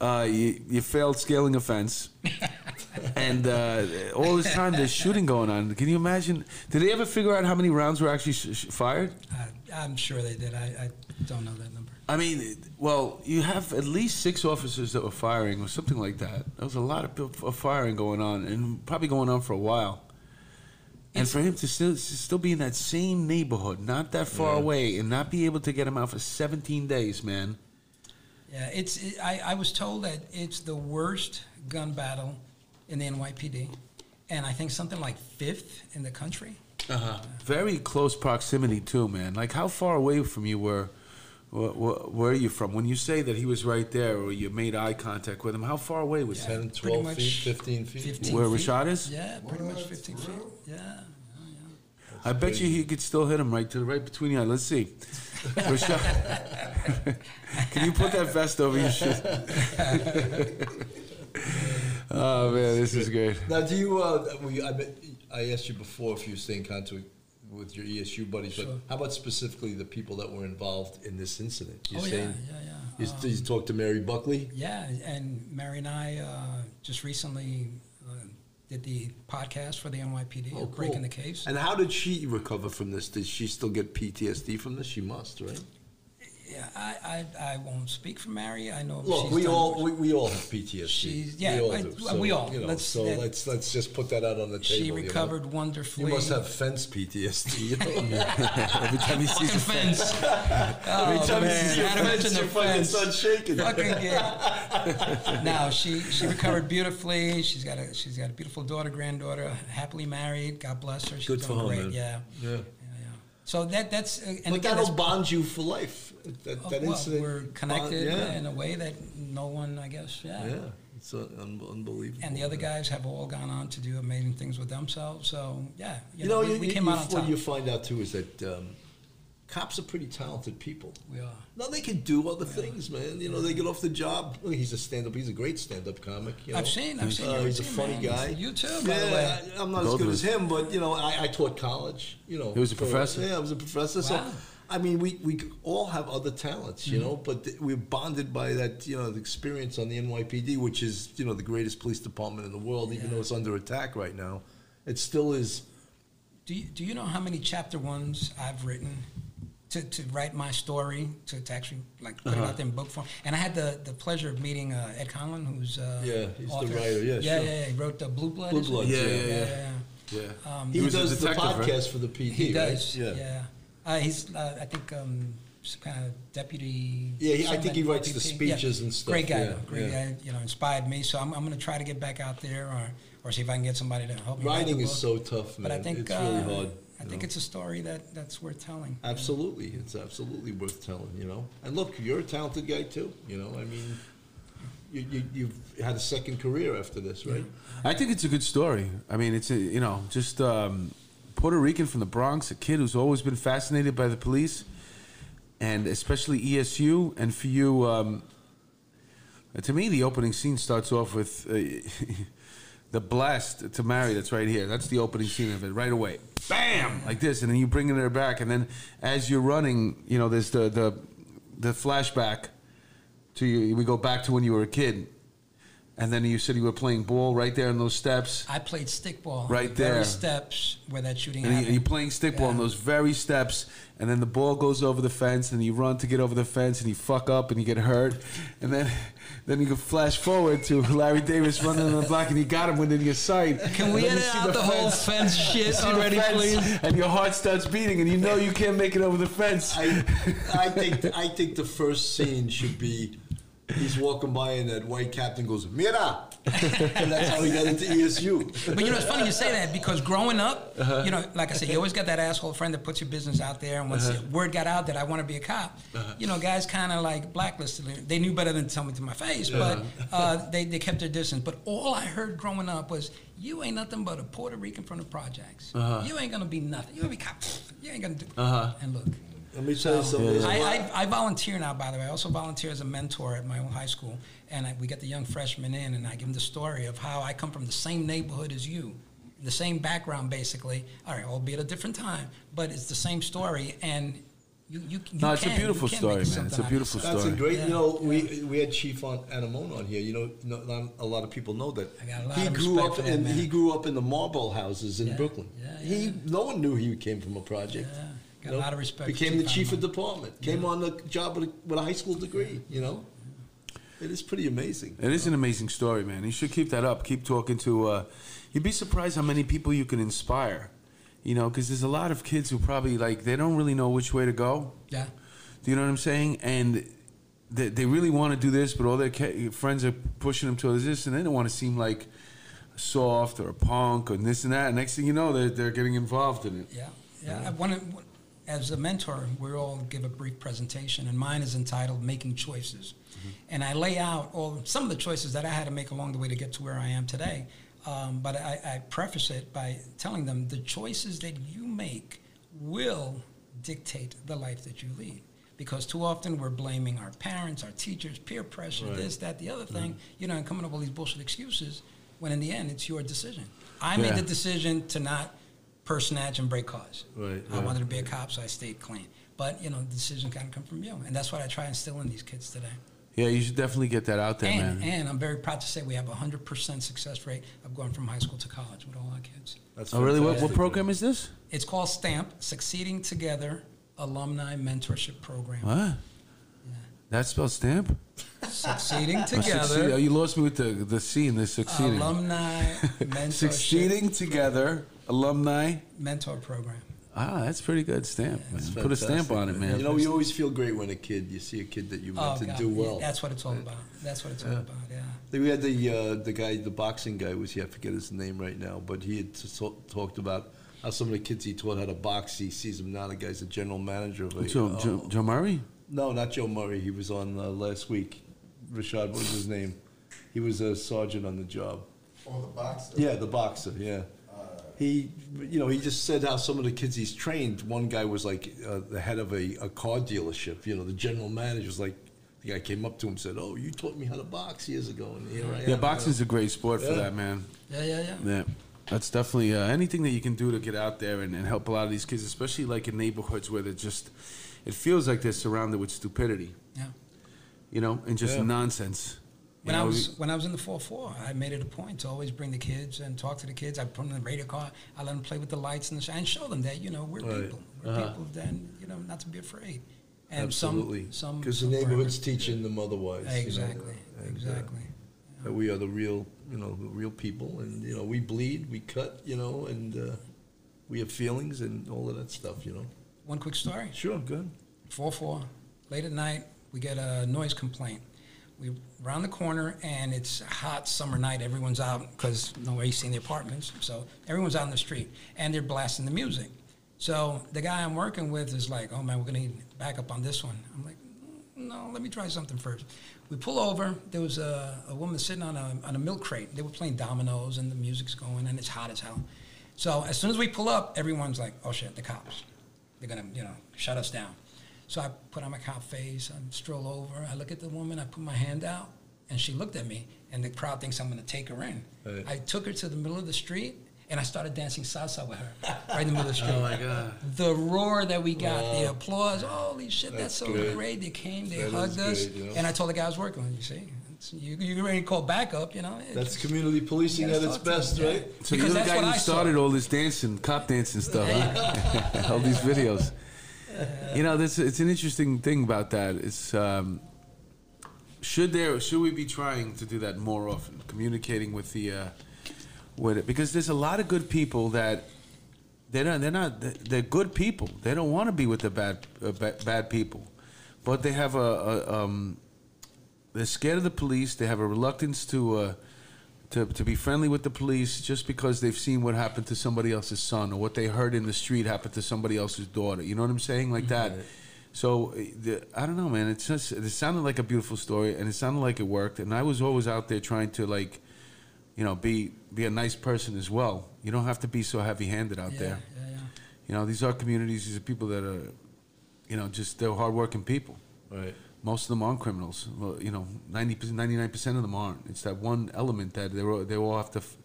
Speaker 1: Uh, you, you failed scaling a fence. *laughs* and uh, all this time there's shooting going on. Can you imagine? Did they ever figure out how many rounds were actually sh- sh- fired?
Speaker 3: Uh, I'm sure they did. I, I don't know that number.
Speaker 1: I mean, well, you have at least six officers that were firing, or something like that. There was a lot of, p- of firing going on, and probably going on for a while. And
Speaker 3: It's-
Speaker 1: for him to still to still be in that same neighborhood, not that far
Speaker 2: Yeah.
Speaker 1: away, and not be able to get him out for 17 days, man.
Speaker 3: Yeah, it's. It, I, I was told that it's the worst gun battle in the NYPD, and I think something like fifth in the country. Uh-huh.
Speaker 1: Very close proximity too, man. Like how far away from you were Wh- wh- where are you from? When you say that he was right there, or you made eye contact with him, how far away was
Speaker 3: Yeah.
Speaker 1: he?
Speaker 2: 10,
Speaker 3: pretty
Speaker 2: 12 feet, 15 feet?
Speaker 3: 15
Speaker 1: Where
Speaker 3: feet.
Speaker 1: Rashad is?
Speaker 3: Yeah, pretty much 15 feet. Yeah. yeah,
Speaker 1: I bet you he could still hit him right to the right between the eyes. Let's see. *laughs* Rashad, can you put that vest over your shit? *laughs* oh man, this is great.
Speaker 2: Now, do you? Uh, we, I, bet- I asked you before if you stay in contact with your ESU buddies, but
Speaker 3: Sure.
Speaker 2: how about specifically the people that were involved in this incident? You
Speaker 3: oh, yeah,
Speaker 2: saying-
Speaker 3: yeah, yeah.
Speaker 2: You,
Speaker 3: Um,
Speaker 2: did you talk to Mary Buckley?
Speaker 3: Yeah, and Mary and I uh, just recently did the podcast for the NYPD,
Speaker 2: Oh,
Speaker 3: breaking
Speaker 2: cool.
Speaker 3: the case.
Speaker 2: And how did she recover from this? Did she still get PTSD from this? She must, right?
Speaker 3: Yeah, I, I, I won't speak for Mary. I know
Speaker 2: Look,
Speaker 3: she's
Speaker 2: we
Speaker 3: done-
Speaker 2: all we, we all have PTSD.
Speaker 3: She's- yeah,
Speaker 2: we all
Speaker 3: I-
Speaker 2: do.
Speaker 3: we all.
Speaker 2: You know,
Speaker 3: Let's-
Speaker 2: so
Speaker 3: that-
Speaker 2: let's let's just put that out on the table.
Speaker 3: She
Speaker 2: you know?
Speaker 3: recovered wonderfully.
Speaker 2: You must have fence PTSD. You know? *laughs*
Speaker 1: Every time he sees a
Speaker 3: Fucking fence. *laughs*
Speaker 2: Every
Speaker 3: oh,
Speaker 2: time you
Speaker 3: man.
Speaker 2: see a fence,
Speaker 3: mention the
Speaker 2: your fucking
Speaker 3: fence.
Speaker 2: shaking.
Speaker 3: Fucking *laughs* gay. no, she she recovered beautifully. She's got a she's got a beautiful daughter, granddaughter, happily married. God bless her. She's
Speaker 2: Good for
Speaker 3: doing
Speaker 2: her,
Speaker 3: great.
Speaker 2: man.
Speaker 3: Yeah.
Speaker 2: Yeah.
Speaker 3: So that that's uh, and
Speaker 2: But
Speaker 3: again,
Speaker 2: that'll bond you for life. That,
Speaker 3: oh,
Speaker 2: that
Speaker 3: well,
Speaker 2: incident.
Speaker 3: we're connected
Speaker 2: bond- yeah.
Speaker 3: in a way that no one, I guess, yeah.
Speaker 2: yeah, it's uh, un- unbelievable.
Speaker 3: And the other guys have all gone on to do amazing things with themselves. So yeah,
Speaker 2: You, know,
Speaker 3: we,
Speaker 2: you,
Speaker 3: we
Speaker 2: you-
Speaker 3: came
Speaker 2: you-
Speaker 3: out on
Speaker 2: what you find out too is that um, cops are pretty talented people.
Speaker 3: we are.
Speaker 2: No, they can do other things, man. You know, they get off the job. Look, he's a stand-up. He's a great stand-up comic. You know?
Speaker 3: I've seen, I've seen.
Speaker 2: Uh, he's a funny
Speaker 3: man.
Speaker 2: guy.
Speaker 3: You too, by
Speaker 2: yeah,
Speaker 3: the way.
Speaker 2: I, am not as good as him, but you know, I, I taught college. You know,
Speaker 1: He was a
Speaker 2: for-
Speaker 1: professor?
Speaker 2: Yeah, I was a professor. So,
Speaker 3: Wow.
Speaker 2: I mean, we, we all have other talents, you
Speaker 3: Mm-hmm.
Speaker 2: know, but th- we're bonded by that, you know, the experience on the NYPD, which is, you know, the greatest police department in the world, even though it's under attack right now. It still is.
Speaker 3: Do you, do you know how many chapter ones I've written to, to write my story to, to actually like put it
Speaker 2: Uh-huh.
Speaker 3: out there in book form? And I had the, the pleasure of meeting uh, Ed Conlon, who's uh,
Speaker 2: Yeah, he's the writer. Yeah,
Speaker 3: yeah,
Speaker 2: sure.
Speaker 3: yeah, He wrote the Blue Blood.
Speaker 2: Blue
Speaker 3: isn't
Speaker 2: Bloods.
Speaker 1: Yeah,
Speaker 2: yeah.
Speaker 1: yeah,
Speaker 3: yeah,
Speaker 1: yeah.
Speaker 3: yeah.
Speaker 1: Yeah.
Speaker 3: Um,
Speaker 2: He,
Speaker 1: was a
Speaker 2: does the
Speaker 1: detective, right?
Speaker 2: podcast for the PD,
Speaker 3: He
Speaker 2: right?
Speaker 3: does. Yeah. Uh, he's uh, I think um, some kind of deputy.
Speaker 2: Yeah, he- I think he writes the
Speaker 3: VP.
Speaker 2: speeches and stuff,
Speaker 3: Great guy,
Speaker 2: yeah,
Speaker 3: great
Speaker 2: yeah.
Speaker 3: guy. You know, inspired me. So I'm, I'm going to try to get back out there, or or see if I can get somebody to help me. write
Speaker 2: Writing is so tough, man.
Speaker 3: But I think
Speaker 2: it's
Speaker 3: uh,
Speaker 2: really hard.
Speaker 3: I think
Speaker 2: know?
Speaker 3: it's a story that that's worth telling.
Speaker 2: Absolutely, it's absolutely worth telling, you know. And look, you're a talented guy too, you know. I mean, you, you you've had a second career after this, right?
Speaker 1: I think it's a good story. I mean, it's a, you know just um, Puerto Rican from the Bronx, a kid who's always been fascinated by the police, and especially ESU. And for you, um, to me, the opening scene starts off with uh, *laughs* the blast to Mary. That's right here. That's the opening scene of it right away. Bam, like this, and then you bring her back, and then as you're running, you know, there's the the the flashback to you. We go back to when you were a kid. And then you said you were playing ball right there in those steps.
Speaker 3: I played stickball.
Speaker 1: Right
Speaker 3: the very
Speaker 1: there.
Speaker 3: steps where that shooting
Speaker 1: And you-
Speaker 3: happened.
Speaker 1: you're playing stickball in
Speaker 3: Yeah.
Speaker 1: those very steps, and then the ball goes over the fence, and you run to get over the fence, and you fuck up, and you get hurt, and then *laughs* then you can flash forward to *laughs* Larry Davis running on the block, and you got him within your sight.
Speaker 3: Can we
Speaker 1: And
Speaker 3: edit
Speaker 1: see
Speaker 3: out the, whole fence *laughs* shit
Speaker 1: see
Speaker 3: already,
Speaker 1: fence,
Speaker 3: please?
Speaker 1: And your heart starts beating, and you know you can't make it over the fence.
Speaker 2: I I think I think the first scene should be he's walking by and that white captain goes Mira, and that's how he got into ESU.
Speaker 3: But you know, it's funny you say that because growing up,
Speaker 1: Uh-huh.
Speaker 3: you know, like I said, you always got that asshole friend that puts your business out there. And once
Speaker 1: Uh-huh.
Speaker 3: the word got out that I want to be a cop, you know, guys kind of like blacklisted me. They knew better than to tell me to my face, but uh, they, they kept their distance. But all I heard growing up was, you ain't nothing but a Puerto Rican from the projects. You ain't going to be nothing. You're going to be cop. You ain't going to do
Speaker 1: Uh-huh.
Speaker 3: And look.
Speaker 2: Let me tell you something.
Speaker 3: I, I, I volunteer now, by the way. I also volunteer as a mentor at my own high school. And I, we get the young freshmen in, and I give them the story of how I come from the same neighborhood as you, the same background, basically. All right, albeit a different time, but it's the same story. And you, you, you
Speaker 1: No, it's a
Speaker 3: can- you
Speaker 1: beautiful
Speaker 3: can
Speaker 1: story, man. It's a beautiful
Speaker 3: yourself.
Speaker 2: That's a great.
Speaker 3: Yeah.
Speaker 2: You know, we we had Chief on Anemone on here. You know, no, not a lot of people know that
Speaker 3: I got a lot
Speaker 2: he
Speaker 3: of
Speaker 2: grew up
Speaker 3: for
Speaker 2: in he grew up in the Marlboro Houses in
Speaker 3: Yeah,
Speaker 2: Brooklyn.
Speaker 3: yeah,
Speaker 2: He no one knew he came from a project.
Speaker 3: Yeah, got
Speaker 2: You
Speaker 3: a lot of respect. for
Speaker 2: Became the chief of department. Came on the job with a, with a high school degree. You know, it is pretty amazing.
Speaker 1: It is an amazing story, man. You should keep that up. Keep talking to. Uh, you'd be surprised how many people you can inspire. You know, because there's a lot of kids who probably like they don't really know which way to go.
Speaker 3: Yeah.
Speaker 1: Do you know what I'm saying? And they, they really want to do this, but all their ca- friends are pushing them towards this, and they don't want to seem like soft or a punk or this and that. And next thing you know, they're, they're getting involved in it.
Speaker 3: Yeah, yeah. I wanna- as a mentor, we all give a brief presentation, and mine is entitled "Making Choices," and I lay out all some of the choices that I had to make along the way to get to where I am today. Um, but I, I preface it by telling them the choices that you make will dictate the life that you lead. Because too often we're blaming our parents, our teachers, peer pressure,
Speaker 2: Right.
Speaker 3: this, that, the other thing, you know, and coming up with all these bullshit excuses when in the end it's your decision. I made the decision to not purse snatch and break cars.
Speaker 2: Right,
Speaker 3: I
Speaker 2: right.
Speaker 3: wanted to be a cop, so I stayed clean. But, you know, the decision kind of come from you. And that's what I try and instill in these kids today.
Speaker 1: Yeah, you should definitely get that out there,
Speaker 3: And,
Speaker 1: man.
Speaker 3: and I'm very proud to say we have a 100% success rate of going from high school to college with all our kids.
Speaker 2: That's
Speaker 1: oh, really? What, what program is this?
Speaker 3: It's called STAMP, Succeeding Together Alumni Mentorship Program.
Speaker 1: What? That's spelled stamp?
Speaker 3: Succeeding *laughs*
Speaker 1: Oh, succeed- oh,
Speaker 3: Together
Speaker 1: you lost me with the, the C in the succeeding.
Speaker 3: Alumni *laughs* Mentorship
Speaker 1: Succeeding together, alumni.
Speaker 3: Mentor Program.
Speaker 1: Ah, that's pretty good stamp. man. Put a stamp on it, man.
Speaker 2: You know, you always feel great when a kid, you see a kid that you meant
Speaker 3: Oh,
Speaker 2: to
Speaker 3: God.
Speaker 2: do
Speaker 3: yeah,
Speaker 2: well.
Speaker 3: That's what it's all about. That's what it's all about, yeah.
Speaker 2: We had the uh, the guy, the boxing guy was here. I forget his name right now, but he had t- so- talked about how some of the kids he taught how to box. He sees them now. The guy's a general manager of a.
Speaker 1: Joe,
Speaker 2: uh,
Speaker 1: Joe, Joe Murray?
Speaker 2: No, not Joe Murray. He was on uh, last week. Rashad, what was his name? He was a sergeant on the job.
Speaker 4: Oh, the boxer.
Speaker 2: Yeah, the boxer. Yeah. He, you know, he just said how some of the kids he's trained. One guy was like uh, the head of a, a car dealership. You know, the general manager was like, the guy came up to him and said, "Oh, you taught me how to box years ago." And here I am.
Speaker 1: Yeah, boxing's a great sport for
Speaker 2: Yeah.
Speaker 1: that, man.
Speaker 3: Yeah, yeah, yeah.
Speaker 1: Yeah. That's definitely uh, anything that you can do to get out there and, and help a lot of these kids, especially like in neighborhoods where they're just, it feels like they're surrounded with stupidity,
Speaker 3: Yeah.
Speaker 1: you know, and just
Speaker 2: Yeah.
Speaker 1: nonsense.
Speaker 3: When I
Speaker 1: know,
Speaker 3: was when I was in the 4-4, I made it a point to always bring the kids and talk to the kids. I put them in the radio car. I let them play with the lights and, the, sh- and show them that you know we're
Speaker 2: Right.
Speaker 3: people. We're
Speaker 2: Uh-huh.
Speaker 3: people. Then you know not to be afraid. And
Speaker 2: Absolutely.
Speaker 3: some some
Speaker 2: Because the neighborhood's teaching them otherwise. you know,
Speaker 3: Exactly.
Speaker 2: uh,
Speaker 3: exactly.
Speaker 2: that we are the real, you know, the real people, and you know, we bleed, we cut, you know, and uh, we have feelings and all of that stuff, you know.
Speaker 3: One quick story.
Speaker 2: Sure, good.
Speaker 3: Four four. Late at night, we get a noise complaint. We round the corner, and it's a hot summer night. Everyone's out because no AC in the apartments, so everyone's out in the street, and they're blasting the music. So the guy I'm working with is like, "Oh man, we're gonna need backup on this one." I'm like, mm, "No, let me try something first. We pull over. There was a, a woman sitting on a on a milk crate. They were playing dominoes, and the music's going, and it's hot as hell. So as soon as we pull up, everyone's like, "Oh shit, the cops! They're gonna, you know, shut us down." So I put on my cop face, I stroll over, I look at the woman, I put my hand out, and she looked at me, and the crowd thinks I'm gonna take her in.
Speaker 2: Right.
Speaker 3: I took her to the middle of the street, and I started dancing salsa with her, right in the middle of the *laughs* street.
Speaker 1: Oh my God.
Speaker 3: The roar that we got, the applause, holy shit, that's,
Speaker 2: That's
Speaker 3: so
Speaker 2: great.
Speaker 3: great. They came, they
Speaker 2: That is
Speaker 3: hugged us,
Speaker 2: great, you know.
Speaker 3: and I told the guy I was working with, you see, it's, you, you ready to call backup, you know?
Speaker 2: That's
Speaker 3: It's-
Speaker 2: community policing at its best,
Speaker 3: them, yeah.
Speaker 2: right?
Speaker 1: So
Speaker 3: Because
Speaker 1: you're the guy who
Speaker 3: I saw.
Speaker 1: started all this dancing, cop dancing stuff, huh? *laughs* *laughs* all these videos. *laughs* You know, this it's an interesting thing about that. It's um, should there should we be trying to do that more often, communicating with the uh, with it because there's a lot of good people that they're not they're not they're good people. They don't want to be with the bad uh, ba- bad people, but they have a, a um, they're scared of the police. They have a reluctance to uh, to to be friendly with the police just because they've seen what happened to somebody else's son or what they heard in the street happen to somebody else's daughter. You know what I'm saying? Like that. So the, I don't know, man. It's just it sounded like a beautiful story, and it sounded like it worked. And I was always out there trying to like, you know, be be a nice person as well. You don't have to be so heavy-handed out
Speaker 3: yeah,
Speaker 1: there.
Speaker 3: yeah, yeah.
Speaker 1: You know, these are communities. These are people that are, you know, just they're hardworking people.
Speaker 2: Right.
Speaker 1: Most of them aren't criminals. Well, you know, 90 99 percent of them aren't. It's that one element that they all, they all have to, f-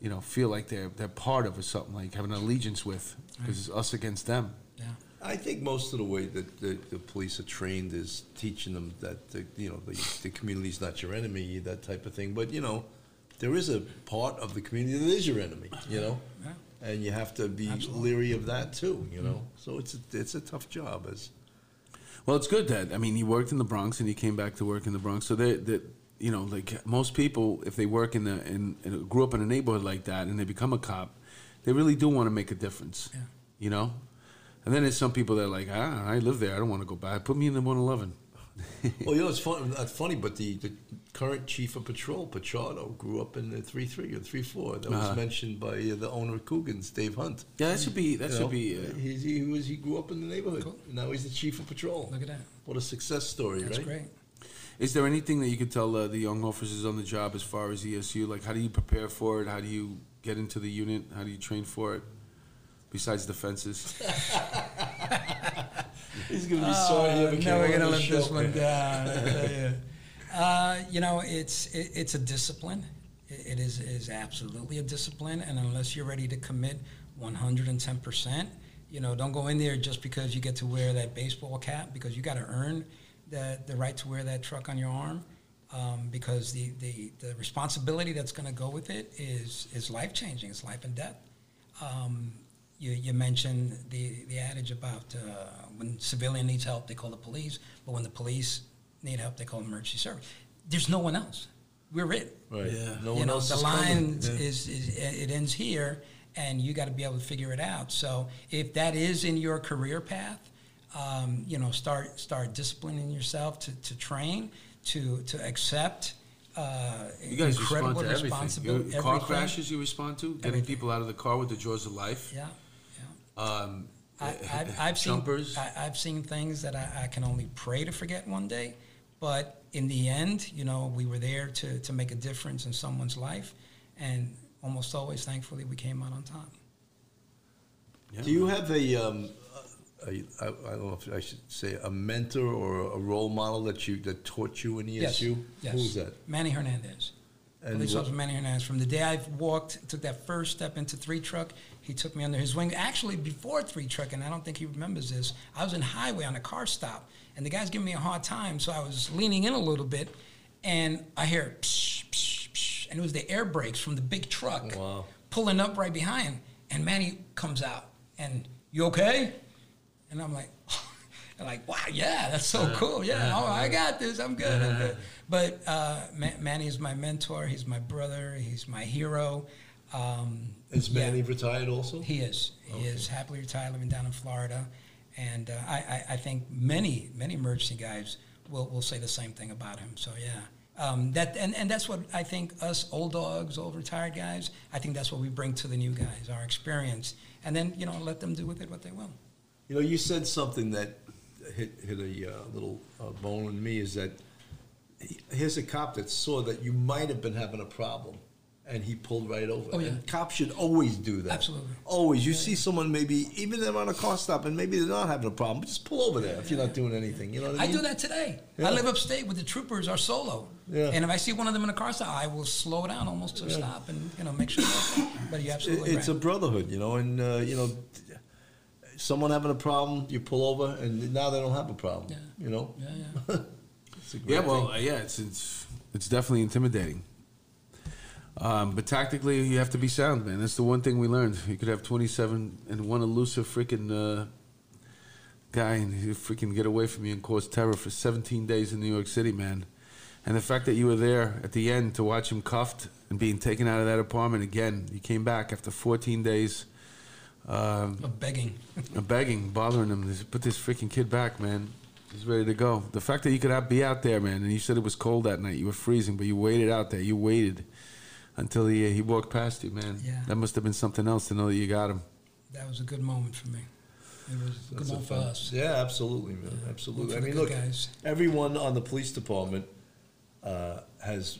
Speaker 1: you know, feel like they're they're part of or something like have an allegiance with because it's us against them.
Speaker 3: yeah.
Speaker 2: I think most of the way that the, the police are trained is teaching them that the, you know the, the community's not your enemy, that type of thing. But you know, there is a part of the community that is your enemy. You know,
Speaker 3: Yeah.
Speaker 2: and you have to be
Speaker 3: Absolutely.
Speaker 2: leery of that too. You know, mm-hmm. so it's a, it's a tough job as
Speaker 1: Well, it's good that I mean he worked in the Bronx and he came back to work in the Bronx. So that that you know, like most people, if they work in the in, in grew up in a neighborhood like that and they become a cop, they really do want to make a difference.
Speaker 3: Yeah.
Speaker 1: You know, and then there's some people that are like, ah, I live there, I don't want to go back. Put me in the 111. *laughs*
Speaker 2: well, you know, it's fun, not funny, but the, the current chief of patrol, Pichardo, grew up in the 3 3 or 3 4. That
Speaker 1: Uh-huh.
Speaker 2: was mentioned by uh, the owner of Coogan's, Dave Hunt.
Speaker 1: Yeah, that should be. That
Speaker 2: You
Speaker 1: should
Speaker 2: know,
Speaker 1: be. Uh,
Speaker 2: he, he, was, he grew up in the neighborhood.
Speaker 3: Cool.
Speaker 2: Now he's the chief of patrol.
Speaker 3: Look at that.
Speaker 2: What a success story,
Speaker 3: That's
Speaker 2: right?
Speaker 3: great.
Speaker 1: Is there anything that you could tell uh, the young officers on the job as far as ESU? Like, how do you prepare for it? How do you get into the unit? How do you train for it? Besides defenses. *laughs*
Speaker 2: He's going to be sorry he ever came
Speaker 3: no, we're gonna let this one down. *laughs* You. Uh, you know, it's it, it's a discipline. It, it is is absolutely a discipline, and unless you're ready to commit 110 percent, you know, don't go in there just because you get to wear that baseball cap because you got to earn the the right to wear that truck on your arm. Um, because the, the, the responsibility that's going to go with it is is life changing. It's life and death. Um, you, you mentioned the, the adage about uh, when civilian needs help, they call the police, but when the police need help, they call emergency service. There's no one else. We're it.
Speaker 2: Right.
Speaker 1: Yeah.
Speaker 2: No
Speaker 3: you
Speaker 2: one
Speaker 3: know,
Speaker 2: else
Speaker 3: the
Speaker 2: is
Speaker 3: line is,
Speaker 2: Yeah.
Speaker 3: is, is it ends here, and you got to be able to figure it out. So if that is in your career path, um, you know, start start disciplining yourself to, to train, to to accept. Uh,
Speaker 1: You guys
Speaker 3: incredible
Speaker 1: respond to everything.
Speaker 3: responsibility.
Speaker 1: You- car
Speaker 3: everything.
Speaker 1: crashes, you respond to. Getting
Speaker 3: Everything.
Speaker 1: people out of the car with the jaws of life.
Speaker 3: Yeah, yeah.
Speaker 1: Um,
Speaker 3: I, I've, *laughs* I've seen. I, I've seen things that I, I can only pray to forget one day, but in the end, you know, we were there to, to make a difference in someone's life, and almost always, thankfully, we came out on top.
Speaker 1: yeah.
Speaker 2: Do you have a, um, a, I, I don't know if I should say a mentor or a role model that you that taught you in ESU?
Speaker 3: Yes, yes.
Speaker 2: Who's that?
Speaker 3: Manny Hernandez.
Speaker 2: And
Speaker 3: Police
Speaker 2: what-
Speaker 3: officer Manny Hernandez. From the day I walked, took that first step into three truck, he took me under his wing. Actually, before three truck, and I don't think he remembers this. I was in highway on a car stop, and the guy's giving me a hard time, so I was leaning in a little bit, and I hear psh, psh, psh, and it was the air brakes from the big truck
Speaker 2: Wow.
Speaker 3: pulling up right behind, and Manny comes out, and you okay? And I'm like, *laughs* and like, wow, yeah, that's so cool. Yeah, oh, I got this. I'm good. I'm good. But uh, Ma- Manny is my mentor. He's my brother. He's my hero. Um,
Speaker 2: Is
Speaker 3: yeah,
Speaker 2: Manny retired also?
Speaker 3: he is. He is happily retired, living down in Florida. And uh, I, I, I think many, many emergency guys will, will say the same thing about him. So, yeah. Um, that and, and that's what I think us old dogs, old retired guys, I think that's what we bring to the new guys, our experience. And then, you know, let them do with it what they will.
Speaker 2: You know, you said something that hit hit a uh, little uh, bone in me. Is that here's a cop that saw that you might have been having a problem, and he pulled right over.
Speaker 3: Oh, yeah.
Speaker 2: And cops should always do that.
Speaker 3: Absolutely.
Speaker 2: Always. You see someone maybe even they're on a car stop and maybe they're not having a problem, but just pull over there if you're not doing anything. You know what I
Speaker 3: I do that today.
Speaker 2: Yeah.
Speaker 3: I live upstate with the troopers, our solo.
Speaker 2: Yeah.
Speaker 3: And if I see one of them in a car stop, I will slow down almost to a stop and you know make sure. They're. But you're absolutely
Speaker 2: it's
Speaker 3: right.
Speaker 2: a brotherhood, you know, and uh, you know, someone having a problem, you pull over, and now they don't have a problem.
Speaker 3: Yeah.
Speaker 2: You know.
Speaker 3: yeah, yeah. *laughs*
Speaker 2: It's a great
Speaker 1: Yeah, well,
Speaker 2: thing.
Speaker 1: uh, yeah, it's it's it's definitely intimidating. Um, but tactically, you have to be sound, man. That's the one thing we learned. You could have 27 and one elusive freaking uh, guy, and he freaking get away from you and cause terror for 17 days in New York City, man. And the fact that you were there at the end to watch him cuffed and being taken out of that apartment again, you came back after 14 days um,
Speaker 3: Of begging. *laughs*
Speaker 1: of begging, bothering him. to Put this freaking kid back, man. He's ready to go. The fact that you could be out there, man, and you said it was cold that night. You were freezing, but you waited out there. You waited until he he walked past you, man.
Speaker 3: Yeah.
Speaker 1: That must have been something else to know that you got him.
Speaker 3: That was a good moment for me. It was a good
Speaker 2: That's a
Speaker 3: moment for us.
Speaker 2: Yeah, absolutely, man. Absolutely. I mean, look,
Speaker 3: guys.
Speaker 2: everyone on the police department uh, has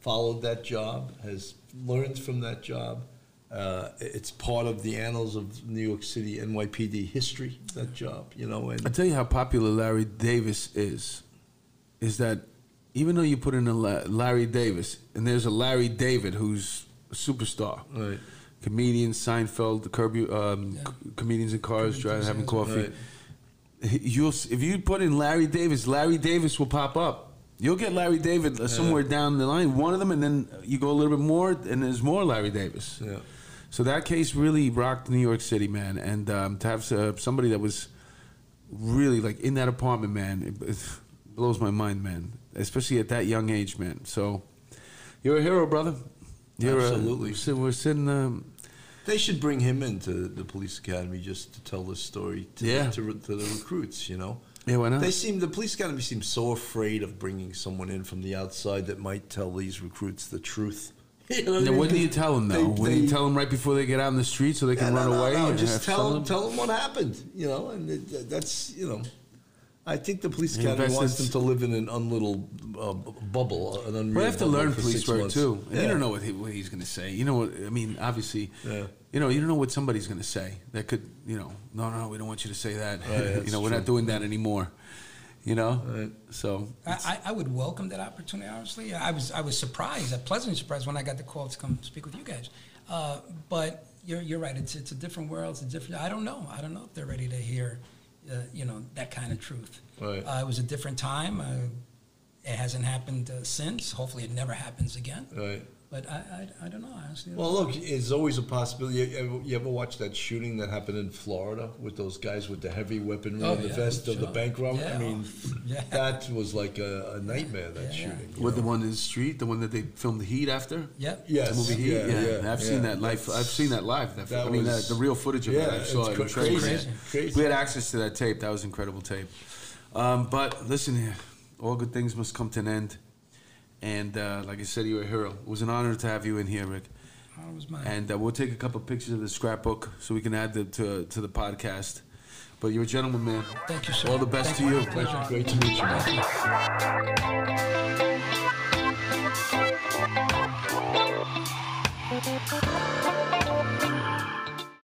Speaker 2: followed that job, has learned from that job. Uh, it's part of the annals of New York City NYPD history. That job, you know,
Speaker 1: I tell you how popular Larry Davis is. Is that even though you put in a La- Larry Davis, and there's a Larry David who's a superstar,
Speaker 2: right,
Speaker 1: comedian Seinfeld, the curb, um,
Speaker 3: Yeah.
Speaker 1: c- comedians in cars,
Speaker 3: Curb
Speaker 1: driving, having coffee.
Speaker 2: right.
Speaker 1: You'll if you put in Larry Davis, Larry Davis will pop up. You'll get Larry David uh, somewhere down the line, one of them, and then you go a little bit more, and there's more Larry Davis.
Speaker 2: Yeah.
Speaker 1: So that case really rocked New York City, man. And um, to have uh, somebody that was really like in that apartment, man, it, it blows my mind, man. Especially at that young age, man. So you're a hero, brother. You're
Speaker 2: Absolutely.
Speaker 1: A, we're sitting. Um,
Speaker 2: They should bring him into the police academy just to tell this story to,
Speaker 1: Yeah.
Speaker 2: to, to the recruits, you know.
Speaker 1: Yeah, why not?
Speaker 2: They seem the police academy seems so afraid of bringing someone in from the outside that might tell these recruits the truth. *laughs* You know what
Speaker 1: Now, what do you tell them though?
Speaker 2: They-
Speaker 1: When you tell them right before they get out in the street so they can
Speaker 2: no,
Speaker 1: run
Speaker 2: no,
Speaker 1: away?
Speaker 2: no, just tell them, tell them what happened. You know, and it, that's you know. I think the police
Speaker 1: They
Speaker 2: academy
Speaker 1: invest
Speaker 2: wants them to live in an unlittle uh, bubble, an unreal
Speaker 1: We have to learn police work
Speaker 2: months.
Speaker 1: too. And
Speaker 2: Yeah.
Speaker 1: You don't know what, he, what he's going to say. You know what I mean? Obviously,
Speaker 2: Yeah.
Speaker 1: you know you don't know what somebody's going to say. That could you know no no we don't want you to say that.
Speaker 2: Right, *laughs*
Speaker 1: you
Speaker 2: that's
Speaker 1: know we're not doing that anymore. You know,
Speaker 2: Right.
Speaker 1: so
Speaker 3: I, I- I would welcome that opportunity. Honestly, I was I was surprised, uh, pleasantly surprised when I got the call to come speak with you guys. Uh, but you're you're right. It's it's a different world. It's a different. I don't know. I don't know if they're ready to hear, uh, you know, that kind of truth.
Speaker 2: Right.
Speaker 3: Uh, it was a different time. Uh, it hasn't happened uh, since. Hopefully, it never happens again.
Speaker 2: Right.
Speaker 3: But I, I, I don't know. Honestly.
Speaker 2: Well, look, it's always a possibility. You ever, you ever watch that shooting that happened in Florida with those guys with the heavy weaponry
Speaker 3: Oh,
Speaker 2: and the
Speaker 3: yeah,
Speaker 2: vest of the bank robber? I mean, *laughs*
Speaker 3: Yeah.
Speaker 2: that was like a, a nightmare. That
Speaker 3: Yeah, yeah.
Speaker 2: shooting. you
Speaker 1: what the one in the street, the one that they filmed the Heat after.
Speaker 3: Yep.
Speaker 2: Yes,
Speaker 1: The movie Heat.
Speaker 2: yeah,
Speaker 1: Yeah,
Speaker 2: yeah,
Speaker 1: I've
Speaker 2: yeah.
Speaker 1: seen that live. I've seen that live. That,
Speaker 2: That
Speaker 1: I mean,
Speaker 2: was-
Speaker 1: that, the real footage of
Speaker 2: Yeah,
Speaker 1: it. I saw
Speaker 2: it's
Speaker 1: it.
Speaker 2: cra-
Speaker 1: in trailers.
Speaker 2: crazy, crazy.
Speaker 1: We had access to that tape. That was incredible tape. Um, but listen here, all good things must come to an end. And uh, like I said, you're a hero. It was an honor to have you in here, Rick.
Speaker 3: It was mine.
Speaker 1: And uh, we'll take a couple pictures of the scrapbook so we can add them to to the podcast. But you're a gentleman, man.
Speaker 3: Thank you, sir.
Speaker 1: All the best
Speaker 3: Thank
Speaker 1: to you.
Speaker 3: Pleasure.
Speaker 2: Great to meet you. man.